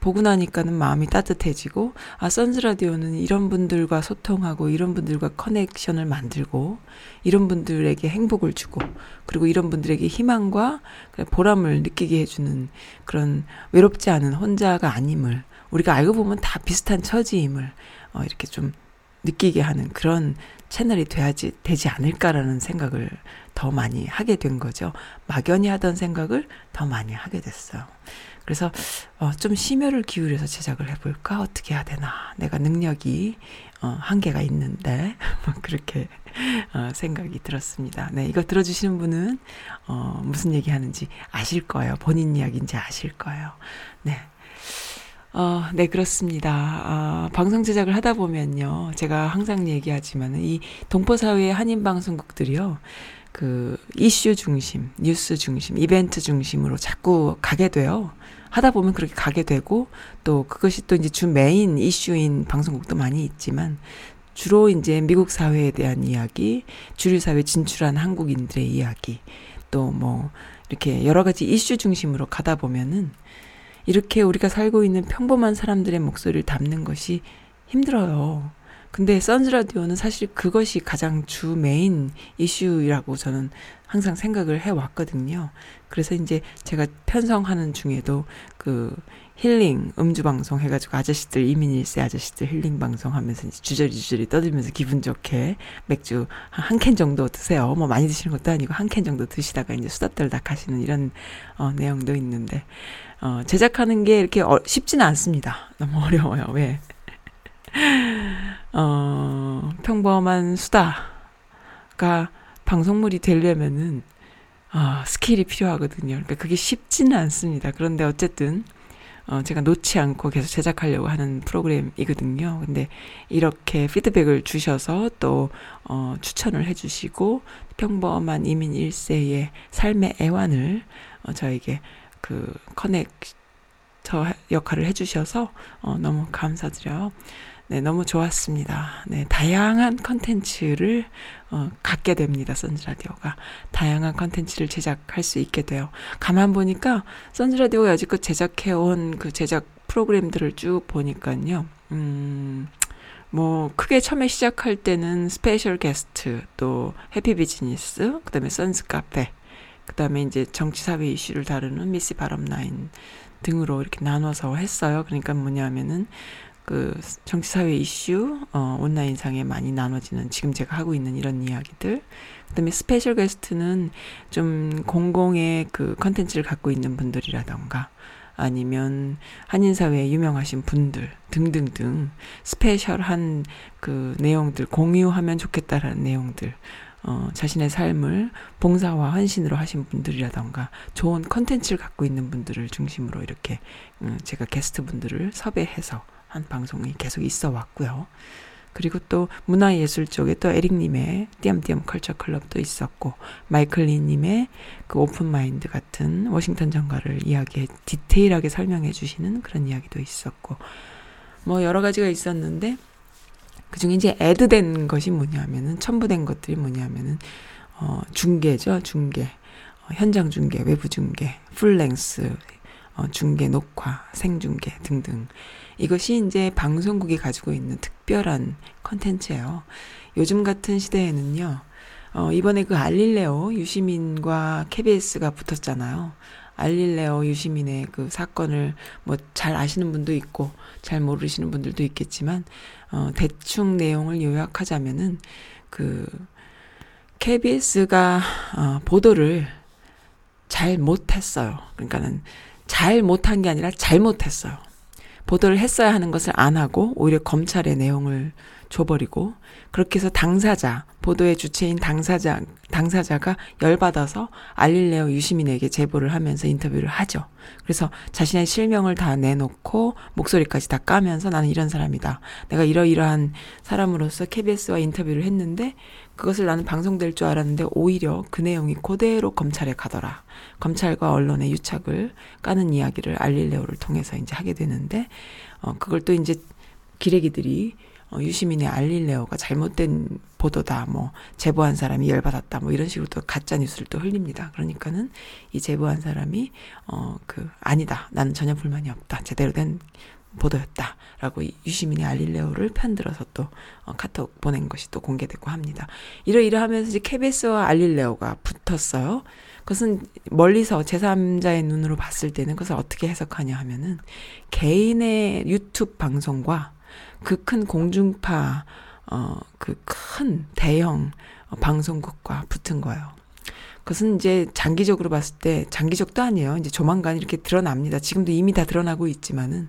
Speaker 2: 보고 나니까는 마음이 따뜻해지고 아 선즈 라디오는 이런 분들과 소통하고 이런 분들과 커넥션을 만들고 이런 분들에게 행복을 주고 그리고 이런 분들에게 희망과 보람을 느끼게 해주는 그런 외롭지 않은 혼자가 아님을 우리가 알고 보면 다 비슷한 처지임을 어 이렇게 좀 느끼게 하는 그런 채널이 돼야지 되지 않을까라는 생각을 더 많이 하게 된 거죠. 막연히 하던 생각을 더 많이 하게 됐어요. 그래서 어, 좀 심혈을 기울여서 제작을 해볼까 어떻게 해야 되나 내가 능력이 어, 한계가 있는데 <laughs> 뭐 그렇게 어, 생각이 들었습니다. 네 이거 들어주시는 분은 어, 무슨 얘기하는지 아실 거예요. 본인 이야기인지 아실 거예요. 네. 어, 네, 그렇습니다. 아, 방송 제작을 하다 보면요. 제가 항상 얘기하지만, 이 동포사회의 한인방송국들이요. 그, 이슈 중심, 뉴스 중심, 이벤트 중심으로 자꾸 가게 돼요. 하다 보면 그렇게 가게 되고 또 그것이 또 이제 주 메인 이슈인 방송국도 많이 있지만 주로 이제 미국 사회에 대한 이야기, 주류 사회 진출한 한국인들의 이야기, 또 뭐 이렇게 여러 가지 이슈 중심으로 가다 보면은 이렇게 우리가 살고 있는 평범한 사람들의 목소리를 담는 것이 힘들어요. 근데 선즈 라디오는 사실 그것이 가장 주 메인 이슈라고 저는 항상 생각을 해 왔거든요. 그래서 이제 제가 편성하는 중에도 그 힐링 음주 방송 해가지고 아저씨들 이민 일세 아저씨들 힐링 방송 하면서 이제 주저리 주저리 떠들면서 기분 좋게 맥주 한 캔 정도 드세요. 뭐 많이 드시는 것도 아니고 한 캔 정도 드시다가 이제 수다 떨다 하시는 이런 어, 내용도 있는데 어, 제작하는 게 이렇게 어, 쉽지는 않습니다. 너무 <laughs> 어려워요. 왜? 어, 평범한 수다가 방송물이 되려면은 어, skill이 필요하거든요. 그러니까 그게 쉽지는 않습니다. 그런데 어쨌든 어, 제가 놓지 않고 계속 제작하려고 하는 프로그램이거든요. 근데 이렇게 피드백을 주셔서 또 어, 추천을 해주시고 평범한 이민 1세의 삶의 애환을 어, 저에게 그 커넥터 역할을 해주셔서 어, 너무 감사드려요. 네, 너무 좋았습니다. 네, 다양한 컨텐츠를 어, 갖게 됩니다. 선즈라디오가 다양한 컨텐츠를 제작할 수 있게 돼요. 가만 보니까 선즈라디오가 여지껏 제작해온 그 제작 프로그램들을 쭉 보니까요. 음, 뭐 크게 처음에 시작할 때는 special guest 또 happy business 그다음에 선즈 카페 그다음에 이제 정치 사회 이슈를 다루는 미시 바람 라인 등으로 이렇게 나눠서 했어요. 그러니까 뭐냐면은 그 정치 사회 이슈 어 온라인상에 많이 나눠지는 지금 제가 하고 있는 이런 이야기들. 그 다음에 special guest는 좀 공공의 그 컨텐츠를 갖고 있는 분들이라던가 아니면 한인 사회에 유명하신 분들 등등등 special한 그 내용들 공유하면 좋겠다라는 내용들 어, 자신의 삶을 봉사와 헌신으로 하신 분들이라던가 좋은 컨텐츠를 갖고 있는 분들을 중심으로 이렇게 음, 제가 게스트 분들을 섭외해서 한 방송이 계속 있어 왔고요. 그리고 또 문화예술 쪽에 또 에릭님의 띄엄띄엄 culture club도 있었고 마이클리님의 그 open mind 같은 워싱턴 정가를 이야기해 디테일하게 설명해 주시는 그런 이야기도 있었고 뭐 여러 가지가 있었는데 그 중에 이제 add된 것이 뭐냐면은 첨부된 것들이 뭐냐면은 어 중계죠 중계 어, 현장 중계 외부 중계 full length 어 중계 녹화 생중계 등등 이것이 이제 방송국이 가지고 있는 특별한 컨텐츠예요. 요즘 같은 시대에는요. 어, 이번에 그 알릴레오 유시민과 KBS가 붙었잖아요. 알릴레오 유시민의 그 사건을 뭐 잘 아시는 분도 있고 잘 모르시는 분들도 있겠지만 어, 대충 내용을 요약하자면은 그 KBS가 어, 보도를 잘 못했어요. 그러니까는 잘 못한 게 아니라 잘못했어요. 보도를 했어야 하는 것을 안 하고 오히려 검찰의 내용을 줘버리고 그렇게 해서 당사자 보도의 주체인 당사자 당사자가 열받아서 알릴레오 유시민에게 제보를 하면서 인터뷰를 하죠. 그래서 자신의 실명을 다 내놓고 목소리까지 다 까면서 나는 이런 사람이다. 내가 이러이러한 사람으로서 KBS와 인터뷰를 했는데 그것을 나는 방송될 줄 알았는데 오히려 그 내용이 그대로 검찰에 가더라. 검찰과 언론의 유착을 까는 이야기를 알릴레오를 통해서 이제 하게 되는데 어 그걸 또 이제 기레기들이 어, 유시민의 알릴레오가 잘못된 보도다, 뭐, 제보한 사람이 열받았다, 뭐, 이런 식으로 또 가짜 뉴스를 또 흘립니다. 그러니까는 이 제보한 사람이, 어, 그, 아니다. 나는 전혀 불만이 없다. 제대로 된 보도였다. 라고 유시민의 알릴레오를 편들어서 또, 어, 카톡 보낸 것이 또 공개되고 합니다. 이러이러 하면서 이제 KBS와 알릴레오가 붙었어요. 그것은 멀리서 제3자의 눈으로 봤을 때는 그것을 어떻게 해석하냐 하면은 개인의 유튜브 방송과 그 큰 공중파 어그 큰 대형 어, 방송국과 붙은 거예요. 그것은 이제 장기적으로 봤을 때 장기적도 아니에요. 이제 조만간 이렇게 드러납니다. 지금도 이미 다 드러나고 있지만은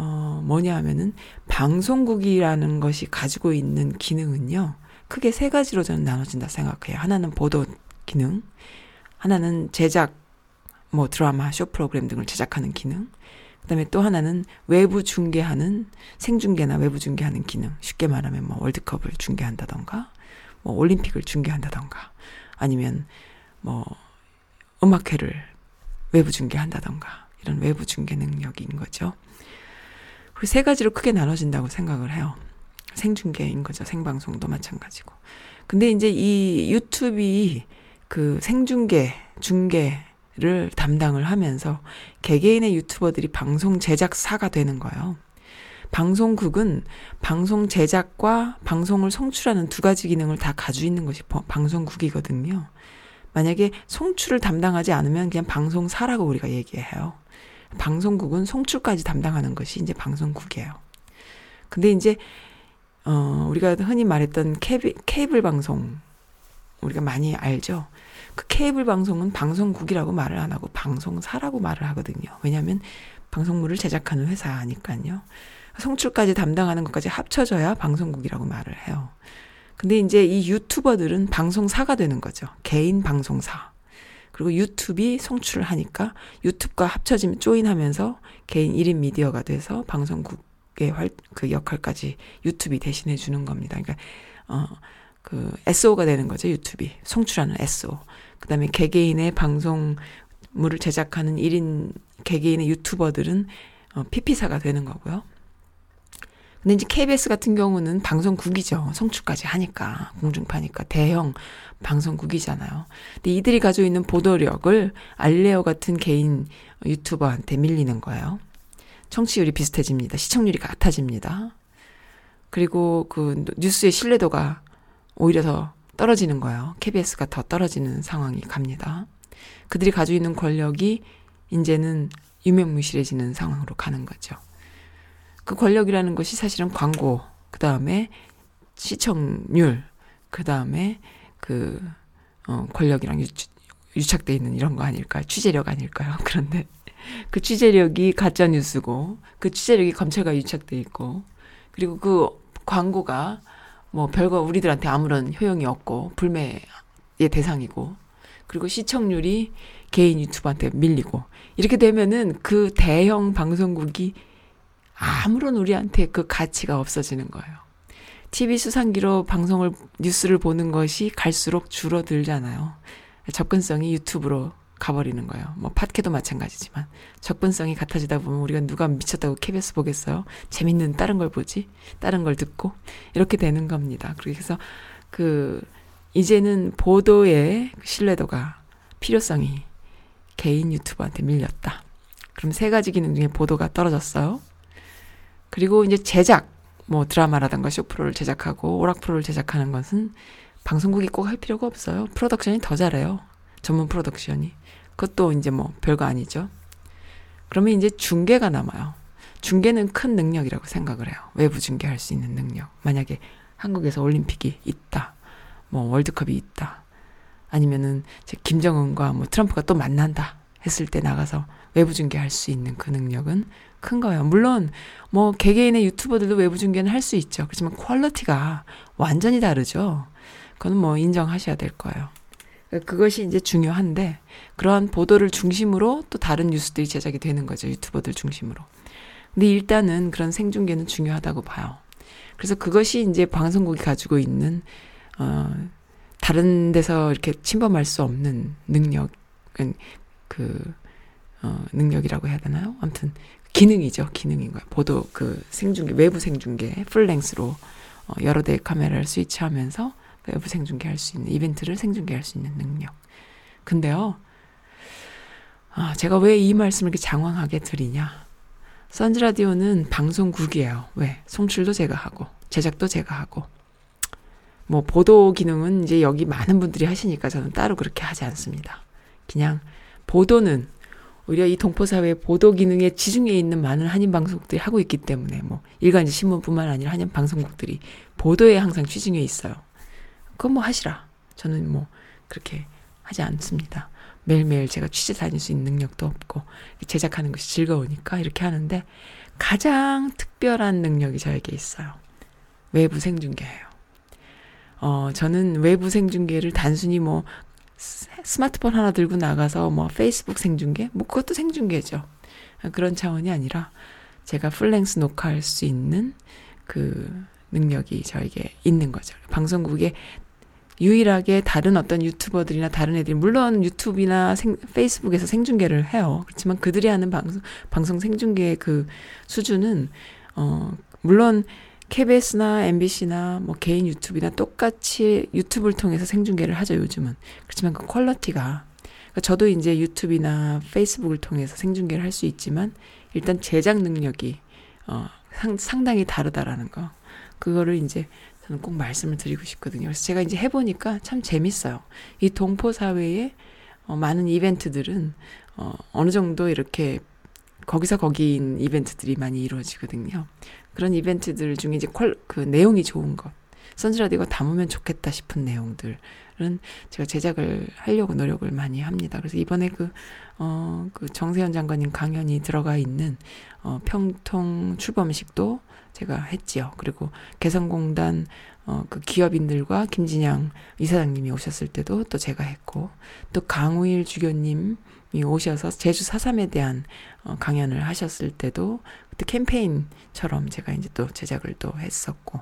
Speaker 2: 어 뭐냐 하면은 방송국이라는 것이 가지고 있는 기능은요. 크게 세 가지로 저는 나눠진다 생각해요. 하나는 보도 기능, 하나는 제작 뭐 드라마, 쇼 프로그램 등을 제작하는 기능. 그 다음에 또 하나는 외부 중계하는 생중계나 외부 중계하는 기능. 쉽게 말하면 뭐 월드컵을 중계한다던가 뭐 올림픽을 중계한다던가 아니면 뭐 음악회를 외부 중계한다던가 이런 외부 중계 능력인 거죠. 그리고 세 가지로 크게 나눠진다고 생각을 해요. 생중계인 거죠. 생방송도 마찬가지고. 근데 이제 이 유튜브이 그 생중계, 중계를 담당을 하면서 개개인의 유튜버들이 방송 제작사가 되는 거예요. 방송국은 방송 제작과 방송을 송출하는 두 가지 기능을 다 가지고 있는 것이 버- 방송국이거든요. 만약에 송출을 담당하지 않으면 그냥 방송사라고 우리가 얘기해요. 방송국은 송출까지 담당하는 것이 이제 방송국이에요. 근데 이제 어 우리가 흔히 말했던 케이블, 케이블 방송 우리가 많이 알죠. 그 케이블 방송은 방송국이라고 말을 안 하고 방송사라고 말을 하거든요. 왜냐하면 방송물을 제작하는 회사니까요. 송출까지 담당하는 것까지 합쳐져야 방송국이라고 말을 해요. 근데 이제 이 유튜버들은 방송사가 되는 거죠. 개인 방송사. 그리고 유튜브이 송출을 하니까 유튜브가 합쳐지면 조인하면서 개인 1인 미디어가 돼서 방송국의 활, 그 역할까지 유튜브이 대신해 주는 겁니다. 그러니까, 어, 그 SO가 되는 거죠. 유튜브이. 송출하는 SO. 그 다음에 개개인의 방송물을 제작하는 1인 개개인의 유튜버들은 어, PP사가 되는 거고요. 근데 이제 KBS 같은 경우는 방송국이죠. 송출까지 하니까 공중파니까 대형 방송국이잖아요. 근데 이들이 가지고 있는 보도력을 알레오 같은 개인 유튜버한테 밀리는 거예요. 청취율이 비슷해집니다. 시청률이 같아집니다. 그리고 그 뉴스의 신뢰도가 오히려 더 떨어지는 거예요. KBS가 더 떨어지는 상황이 갑니다. 그들이 가지고 있는 권력이 이제는 유명무실해지는 상황으로 가는 거죠. 그 권력이라는 것이 사실은 광고, 그 다음에 시청률, 그 다음에 그, 어, 권력이랑 유, 유착돼 있는 이런 거 아닐까요? 취재력 아닐까요? <laughs> 그런데 그 취재력이 가짜 뉴스고, 그 취재력이 검찰과 유착돼 있고, 그리고 그 광고가 뭐 별거 우리들한테 아무런 효용이 없고, 불매의 대상이고, 그리고 시청률이 개인 유튜브한테 밀리고, 이렇게 되면은 그 대형 방송국이 아무런 우리한테 그 가치가 없어지는 거예요. TV 수상기로 방송을, 뉴스를 보는 것이 갈수록 줄어들잖아요. 접근성이 유튜브로 가버리는 거예요. 뭐, 팟캐도 마찬가지지만. 접근성이 같아지다 보면 우리가 누가 미쳤다고 KBS 보겠어요? 재밌는 다른 걸 보지? 다른 걸 듣고? 이렇게 되는 겁니다. 그래서 그, 이제는 보도의 신뢰도가, 필요성이 개인 유튜버한테 밀렸다. 그럼 세 가지 기능 중에 보도가 떨어졌어요. 그리고 이제 제작, 뭐 드라마라든가 쇼프로를 제작하고 오락 프로를 제작하는 것은 방송국이 꼭 할 필요가 없어요. 프로덕션이 더 잘해요. 전문 프로덕션이. 그것도 이제 뭐 별거 아니죠. 그러면 이제 중계가 남아요. 중계는 큰 능력이라고 생각을 해요. 외부 중계할 수 있는 능력. 만약에 한국에서 올림픽이 있다. 뭐 월드컵이 있다. 아니면은 김정은과 뭐 트럼프가 또 만난다 했을 때 나가서 외부 중계할 수 있는 그 능력은 큰 거예요. 물론 뭐 개개인의 유튜버들도 외부 중계는 할 수 있죠. 그렇지만 quality가 완전히 다르죠. 그건 뭐 인정하셔야 될 거예요. 그것이 이제 중요한데 그러한 보도를 중심으로 또 다른 뉴스들이 제작이 되는 거죠. 유튜버들 중심으로. 근데 일단은 그런 생중계는 중요하다고 봐요. 그래서 그것이 이제 방송국이 가지고 있는 어 다른 데서 이렇게 침범할 수 없는 능력은 그 어, 능력이라고 해야 되나요? 아무튼 기능이죠. 기능인 거예요. 보도 그 생중계 외부 생중계 풀랭스로 어, 여러 대의 카메라를 스위치하면서 외부 생중계 할 수 있는 이벤트를 생중계 할 수 있는 능력. 근데요. 아, 제가 왜 이 말씀을 이렇게 장황하게 드리냐? 선즈 라디오는 방송국이에요. 왜? 송출도 제가 하고 제작도 제가 하고 뭐 보도 기능은 이제 여기 많은 분들이 하시니까 저는 따로 그렇게 하지 않습니다. 그냥 보도는 오히려 이 동포사회 보도 기능에 지중해 있는 많은 한인 방송국들이 하고 있기 때문에 뭐 일간지 신문뿐만 아니라 한인 방송국들이 보도에 항상 취중해 있어요. 그건 뭐 하시라. 저는 뭐 그렇게 하지 않습니다. 매일매일 제가 취재 다닐 수 있는 능력도 없고 제작하는 것이 즐거우니까 이렇게 하는데 가장 특별한 능력이 저에게 있어요. 외부 생중계예요. 어, 저는 외부 생중계를 단순히 뭐 스마트폰 하나 들고 나가서 뭐 페이스북 생중계? 뭐 그것도 생중계죠. 그런 차원이 아니라 제가 full length 녹화할 수 있는 그 능력이 저에게 있는 거죠. 방송국에 유일하게 다른 어떤 유튜버들이나 다른 애들이 물론 유튜브나 생, 페이스북에서 생중계를 해요. 그렇지만 그들이 하는 방송 방송 생중계의 그 수준은 어 물론 KBS나 MBC나 뭐 개인 유튜브나 똑같이 유튜브를 통해서 생중계를 하죠, 요즘은. 그렇지만 그 퀄러티가 그러니까 저도 이제 유튜브나 페이스북을 통해서 생중계를 할 수 있지만 일단 제작 능력이 어 상, 상당히 다르다라는 거. 그거를 이제 저는 꼭 말씀을 드리고 싶거든요. 그래서 제가 이제 해보니까 참 재밌어요. 이 동포 사회의 어, 많은 이벤트들은 어, 어느 정도 이렇게 거기서 거기인 이벤트들이 많이 이루어지거든요. 그런 이벤트들 중에 이제 퀄, 그 내용이 좋은 것, 선즈라디오가 담으면 좋겠다 싶은 내용들은 제가 제작을 하려고 노력을 많이 합니다. 그래서 이번에 그, 어, 그 정세현 장관님 강연이 들어가 있는, 어, 평통 출범식도 제가 했지요. 그리고 개성공단, 어, 그 기업인들과 김진양 이사장님이 오셨을 때도 또 제가 했고, 또 강우일 주교님 이 오셔서 제주 사삼에 대한 어, 강연을 하셨을 때도 그때 캠페인처럼 제가 이제 또 제작을 또 했었고,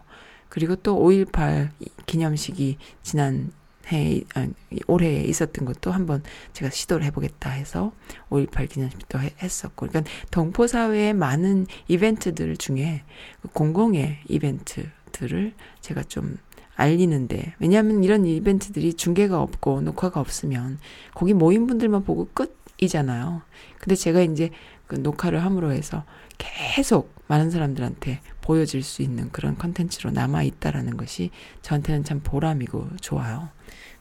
Speaker 2: 그리고 또 5.18 기념식이 지난 해, 아, 올해에 있었던 것도 한번 제가 시도를 해보겠다 해서 5.18 기념식도 해- 했었고, 그러니까 동포사회의 많은 이벤트들 중에 그 공공의 이벤트들을 제가 좀 알리는데, 왜냐하면 이런 이벤트들이 중계가 없고 녹화가 없으면 거기 모인 분들만 보고 끝이잖아요. 근데 제가 이제 그 녹화를 함으로 해서 계속 많은 사람들한테 보여질 수 있는 그런 컨텐츠로 남아 있다라는 것이 저한테는 참 보람이고 좋아요.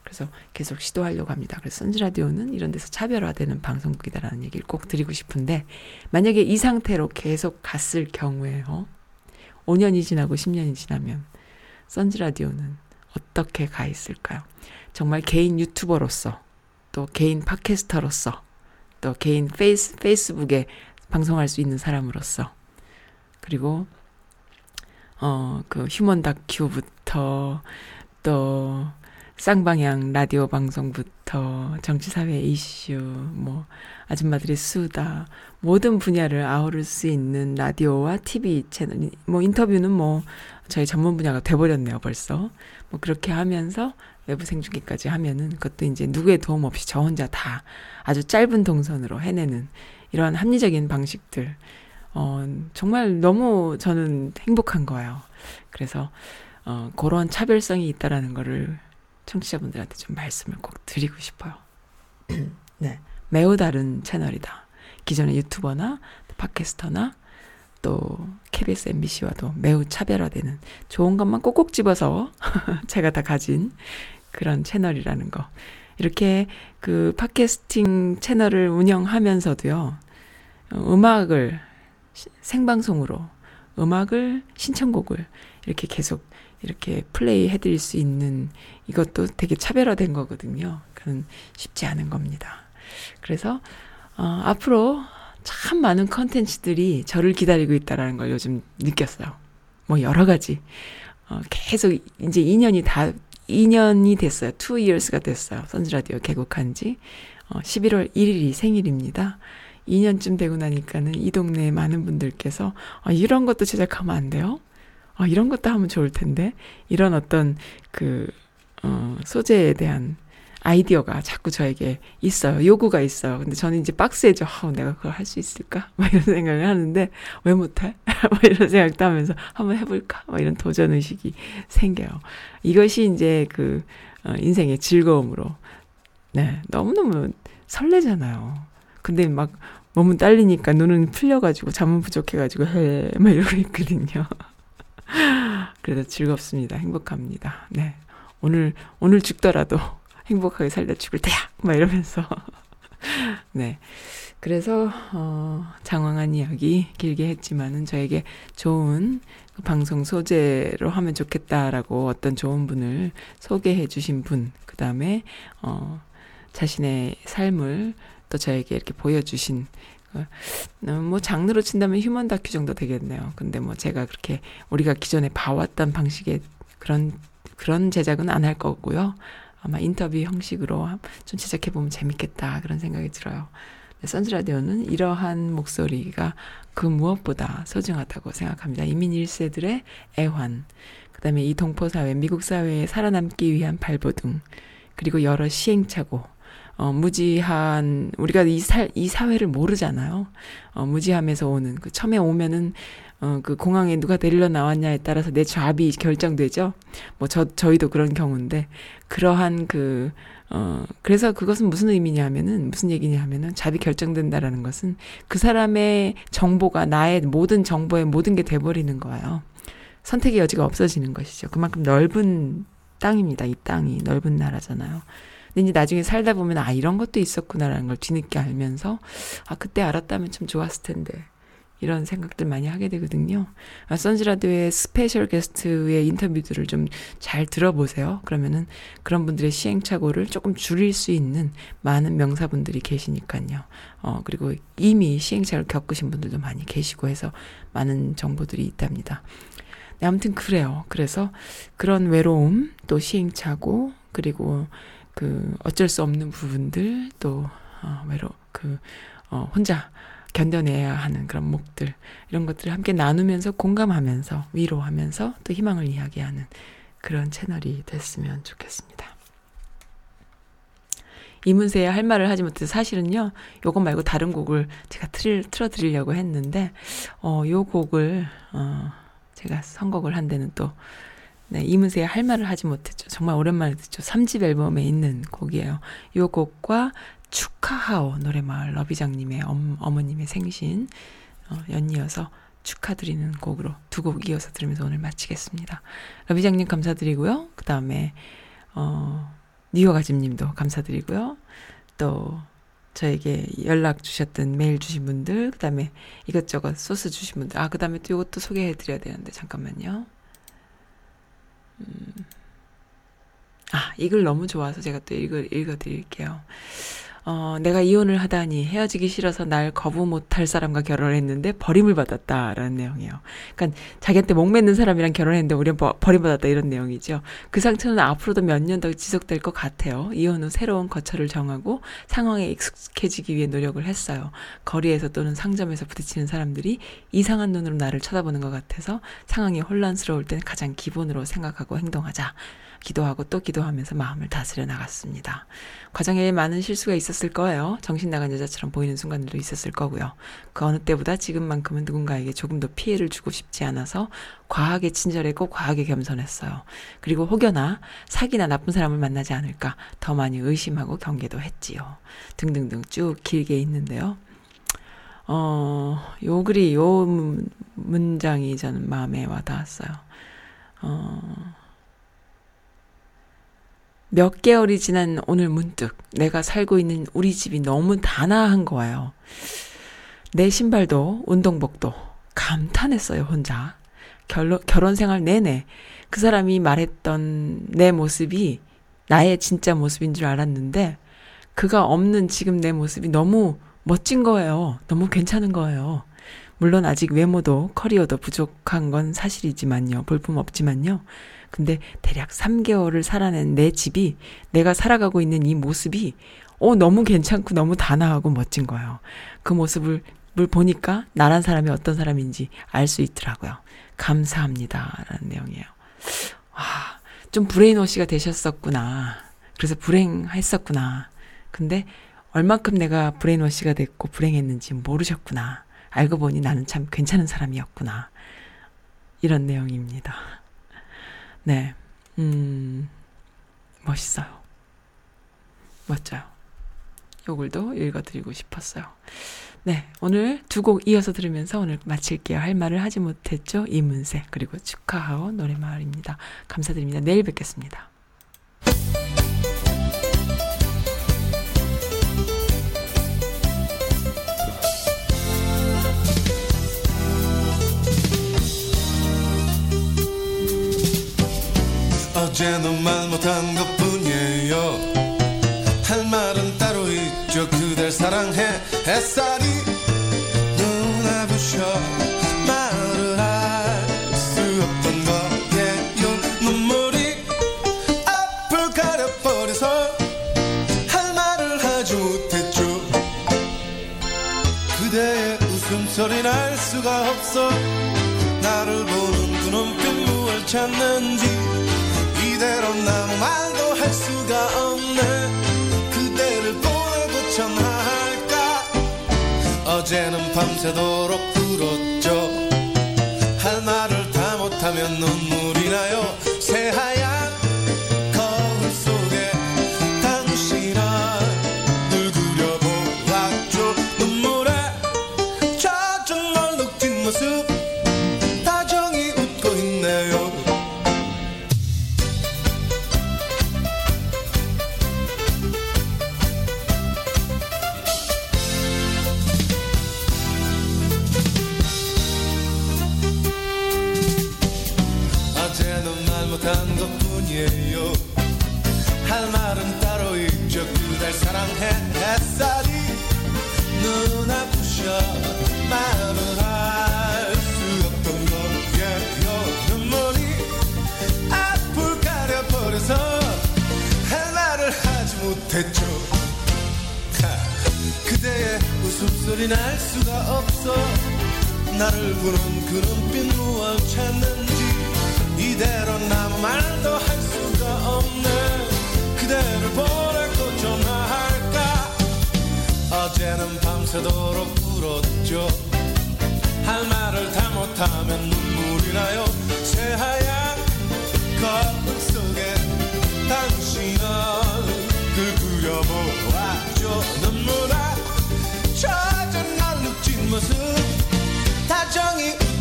Speaker 2: 그래서 계속 시도하려고 합니다. 그래서 선즈라디오는 이런 데서 차별화되는 방송국이다라는 얘기를 꼭 드리고 싶은데 만약에 이 상태로 계속 갔을 경우에요. 5년이 지나고 10년이 지나면 선즈라디오는 어떻게 가 있을까요? 정말 개인 유튜버로서 또 개인 podcaster로서 또 개인 페이스, 페이스북에 방송할 수 있는 사람으로서 그리고 어 그 휴먼 다큐부터 또 쌍방향 라디오 방송부터 정치 사회 이슈 뭐 아줌마들의 수다 모든 분야를 아우를 수 있는 라디오와 TV 채널 뭐 인터뷰는 뭐 저희 전문 분야가 돼 버렸네요 벌써 뭐 그렇게 하면서 외부 생중계까지 하면은 그것도 이제 누구의 도움 없이 저 혼자 다 아주 짧은 동선으로 해내는 이러한 합리적인 방식들 어 정말 너무 저는 행복한 거예요. 그래서 어 그런 차별성이 있다라는 거를 청취자분들한테 좀 말씀을 꼭 드리고 싶어요. <clears throat> 네. 매우 다른 채널이다. 기존의 유튜버나 팟캐스터나 또 KBS, MBC와도 매우 차별화되는 좋은 것만 꼭꼭 집어서 <laughs> 제가 다 가진 그런 채널이라는 거. 이렇게 그 팟캐스팅 채널을 운영하면서도요, 어, 음악을 시- 생방송으로 음악을 신청곡을 이렇게 계속 이렇게 플레이 해드릴 수 있는 이것도 되게 차별화된 거거든요. 그건 쉽지 않은 겁니다. 그래서 어, 앞으로 참 많은 컨텐츠들이 저를 기다리고 있다라는 걸 요즘 느꼈어요. 뭐 여러 가지 어, 계속 이제 2년이 다 2년이 됐어요. 2 years가 됐어요. 선즈라디오 개국한 지 어, 11월 1일이 생일입니다. 2년쯤 되고 나니까는 이 동네에 많은 분들께서 아, 이런 것도 제작하면 안 돼요? 아, 이런 것도 하면 좋을 텐데 이런 어떤 그 어, 소재에 대한 아이디어가 자꾸 저에게 있어요. 요구가 있어요. 근데 저는 이제 박스에죠. 아, 내가 그걸 할 수 있을까? <laughs> 막 이런 생각을 하는데 왜 못해? <laughs> 막 이런 생각도 하면서 한번 해볼까? 막 이런 도전 의식이 생겨요. 이것이 이제 그 어, 인생의 즐거움으로 네 너무너무 설레잖아요. 근데 막 몸은 딸리니까 눈은 풀려가지고 잠은 부족해가지고 해막 이러고 있거든요. <laughs> <laughs> 그래도 즐겁습니다. 행복합니다. 네 오늘 오늘 죽더라도 <laughs> 행복하게 살다 죽을 때야 막 이러면서 <laughs> 네 그래서 어, 장황한 이야기 길게 했지만은 저에게 좋은 그 방송 소재로 하면 좋겠다라고 어떤 좋은 분을 소개해 주신 분, 그 다음에, 어, 자신의 삶을 또 저에게 이렇게 보여주신, 어, 뭐 장르로 친다면 휴먼 다큐 정도 되겠네요. 근데 뭐 제가 그렇게 우리가 기존에 봐왔던 방식의 그런, 그런 제작은 안 할 거고요. 아마 인터뷰 형식으로 좀 제작해 보면 재밌겠다. 그런 생각이 들어요. 선즈 라디오는 이러한 목소리가 그 무엇보다 소중하다고 생각합니다. 이민 1세들의 애환, 그 다음에 이 동포 사회, 미국 사회에 살아남기 위한 발버둥, 그리고 여러 시행착오, 어, 무지한, 우리가 이 사, 이 사회를 모르잖아요. 어, 무지함에서 오는, 그 처음에 오면은, 어, 그 공항에 누가 데리러 나왔냐에 따라서 내 잡이 결정되죠. 뭐, 저, 저희도 그런 경우인데, 그러한 그, 어, 그래서 그것은 무슨 의미냐면은, 무슨 얘기냐 하면은, 잡이 결정된다라는 것은 그 사람의 정보가 나의 모든 정보의 모든 게 돼버리는 거예요. 선택의 여지가 없어지는 것이죠. 그만큼 넓은 땅입니다. 이 땅이 넓은 나라잖아요. 근데 이제 나중에 살다 보면 아 이런 것도 있었구나라는 걸 뒤늦게 알면서 아 그때 알았다면 참 좋았을 텐데 이런 생각들 많이 하게 되거든요. 아, 선즈라디오의 special guest의 인터뷰들을 좀 잘 들어보세요. 그러면은 그런 분들의 시행착오를 조금 줄일 수 있는 많은 명사분들이 계시니까요. 어, 그리고 이미 시행착오를 겪으신 분들도 많이 계시고 해서 많은 정보들이 있답니다. 네, 아무튼 그래요. 그래서 그런 외로움, 또 시행착오, 그리고 그 어쩔 수 없는 부분들, 또 어, 외로 그 어, 혼자 견뎌내야 하는 그런 목들 이런 것들을 함께 나누면서 공감하면서 위로하면서 또 희망을 이야기하는 그런 채널이 됐으면 좋겠습니다. 이문세의 할 말을 하지 못해서 사실은요, 요것 말고 다른 곡을 제가 틀, 틀어드리려고 했는데, 어, 요 곡을, 어, 제가 선곡을 한 데는 또, 네, 이문세의 할 말을 하지 못했죠. 정말 오랜만에 듣죠. 3집 앨범에 있는 곡이에요. 요 곡과 축하하오 노래마을 러비장님의 엄, 어머님의 생신 어, 연이어서 축하드리는 곡으로 두 곡 이어서 들으면서 오늘 마치겠습니다. 러비장님 감사드리고요. 그 다음에 어, 니오가짐님도 감사드리고요. 또 저에게 연락 주셨던 메일 주신 분들, 그 다음에 이것저것 소스 주신 분들, 아, 그 다음에 또 이것도 소개해 드려야 되는데, 잠깐만요. 음. 아, 이 글 너무 좋아서 제가 또 읽어, 읽어 드릴게요. 어, 내가 이혼을 하다니 헤어지기 싫어서 날 거부 못할 사람과 결혼했는데 버림을 받았다라는 내용이에요. 그러니까 자기한테 목매는 사람이랑 결혼했는데 우리는 버, 버림받았다 이런 내용이죠. 그 상처는 앞으로도 몇 년 더 지속될 것 같아요. 이혼 후 새로운 거처를 정하고 상황에 익숙해지기 위해 노력을 했어요. 거리에서 또는 상점에서 부딪히는 사람들이 이상한 눈으로 나를 쳐다보는 것 같아서 상황이 혼란스러울 땐 가장 기본으로 생각하고 행동하자. 기도하고 또 기도하면서 마음을 다스려 나갔습니다. 과정에 많은 실수가 있었을 거예요. 정신 나간 여자처럼 보이는 순간들도 있었을 거고요. 그 어느 때보다 지금만큼은 누군가에게 조금 더 피해를 주고 싶지 않아서 과하게 친절했고 과하게 겸손했어요. 그리고 혹여나 사기나 나쁜 사람을 만나지 않을까 더 많이 의심하고 경계도 했지요. 등등등 쭉 길게 있는데요. 어, 요 글이, 요 문장이 저는 마음에 와 닿았어요. 어, 몇 개월이 지난 오늘 문득 내가 살고 있는 우리 집이 너무 단아한 거예요. 내 신발도 운동복도 감탄했어요, 혼자. 결론, 결혼 생활 내내 그 사람이 말했던 내 모습이 나의 진짜 모습인 줄 알았는데 그가 없는 지금 내 모습이 너무 멋진 거예요. 너무 괜찮은 거예요. 물론 아직 외모도 커리어도 부족한 건 사실이지만요. 볼품 없지만요. 근데 대략 3개월을 살아낸 내 집이 내가 살아가고 있는 이 모습이 어 너무 괜찮고 너무 단아하고 멋진 거예요. 그 모습을 을 보니까 나란 사람이 어떤 사람인지 알 수 있더라고요. 감사합니다라는 내용이에요. 와, 좀 brainwash가 되셨었구나. 그래서 불행했었구나. 근데 얼만큼 내가 brainwash가 됐고 불행했는지 모르셨구나. 알고 보니 나는 참 괜찮은 사람이었구나. 이런 내용입니다. 네. 음, 멋있어요. 멋져요. 요 글도 읽어드리고 싶었어요. 네. 오늘 두 곡 이어서 들으면서 오늘 마칠게요. 할 말을 하지 못했죠. 이문세. 그리고 축하하오 노래마을입니다. 감사드립니다. 내일 뵙겠습니다.
Speaker 4: 어제도 말 못한 것 뿐이에요. 할 말은 따로 있죠. 그댈 사랑해. 햇살이 눈에 부셔 말을 할 수 없던 거예요. 눈물이 앞을 가려버려서 할 말을 하지 못했죠.
Speaker 6: 그대의 웃음소리 날 수가 없어. 나를 보는 그 눈빛 무얼 찾는지 어제는 밤새도록 울었 웃음소리 날 수가 없어. 나를 보는 그 눈빛 무엇 찾는지 이대로 나 말도 할 수가 없네. 그대를 보내고 전화할까? 어제는 밤새도록 울었죠. 할 말을 다 못하면 눈물이 나요. 새하얀 거울 속에 당신 얼굴 그려보았죠. 눈물
Speaker 1: 아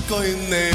Speaker 1: coin name.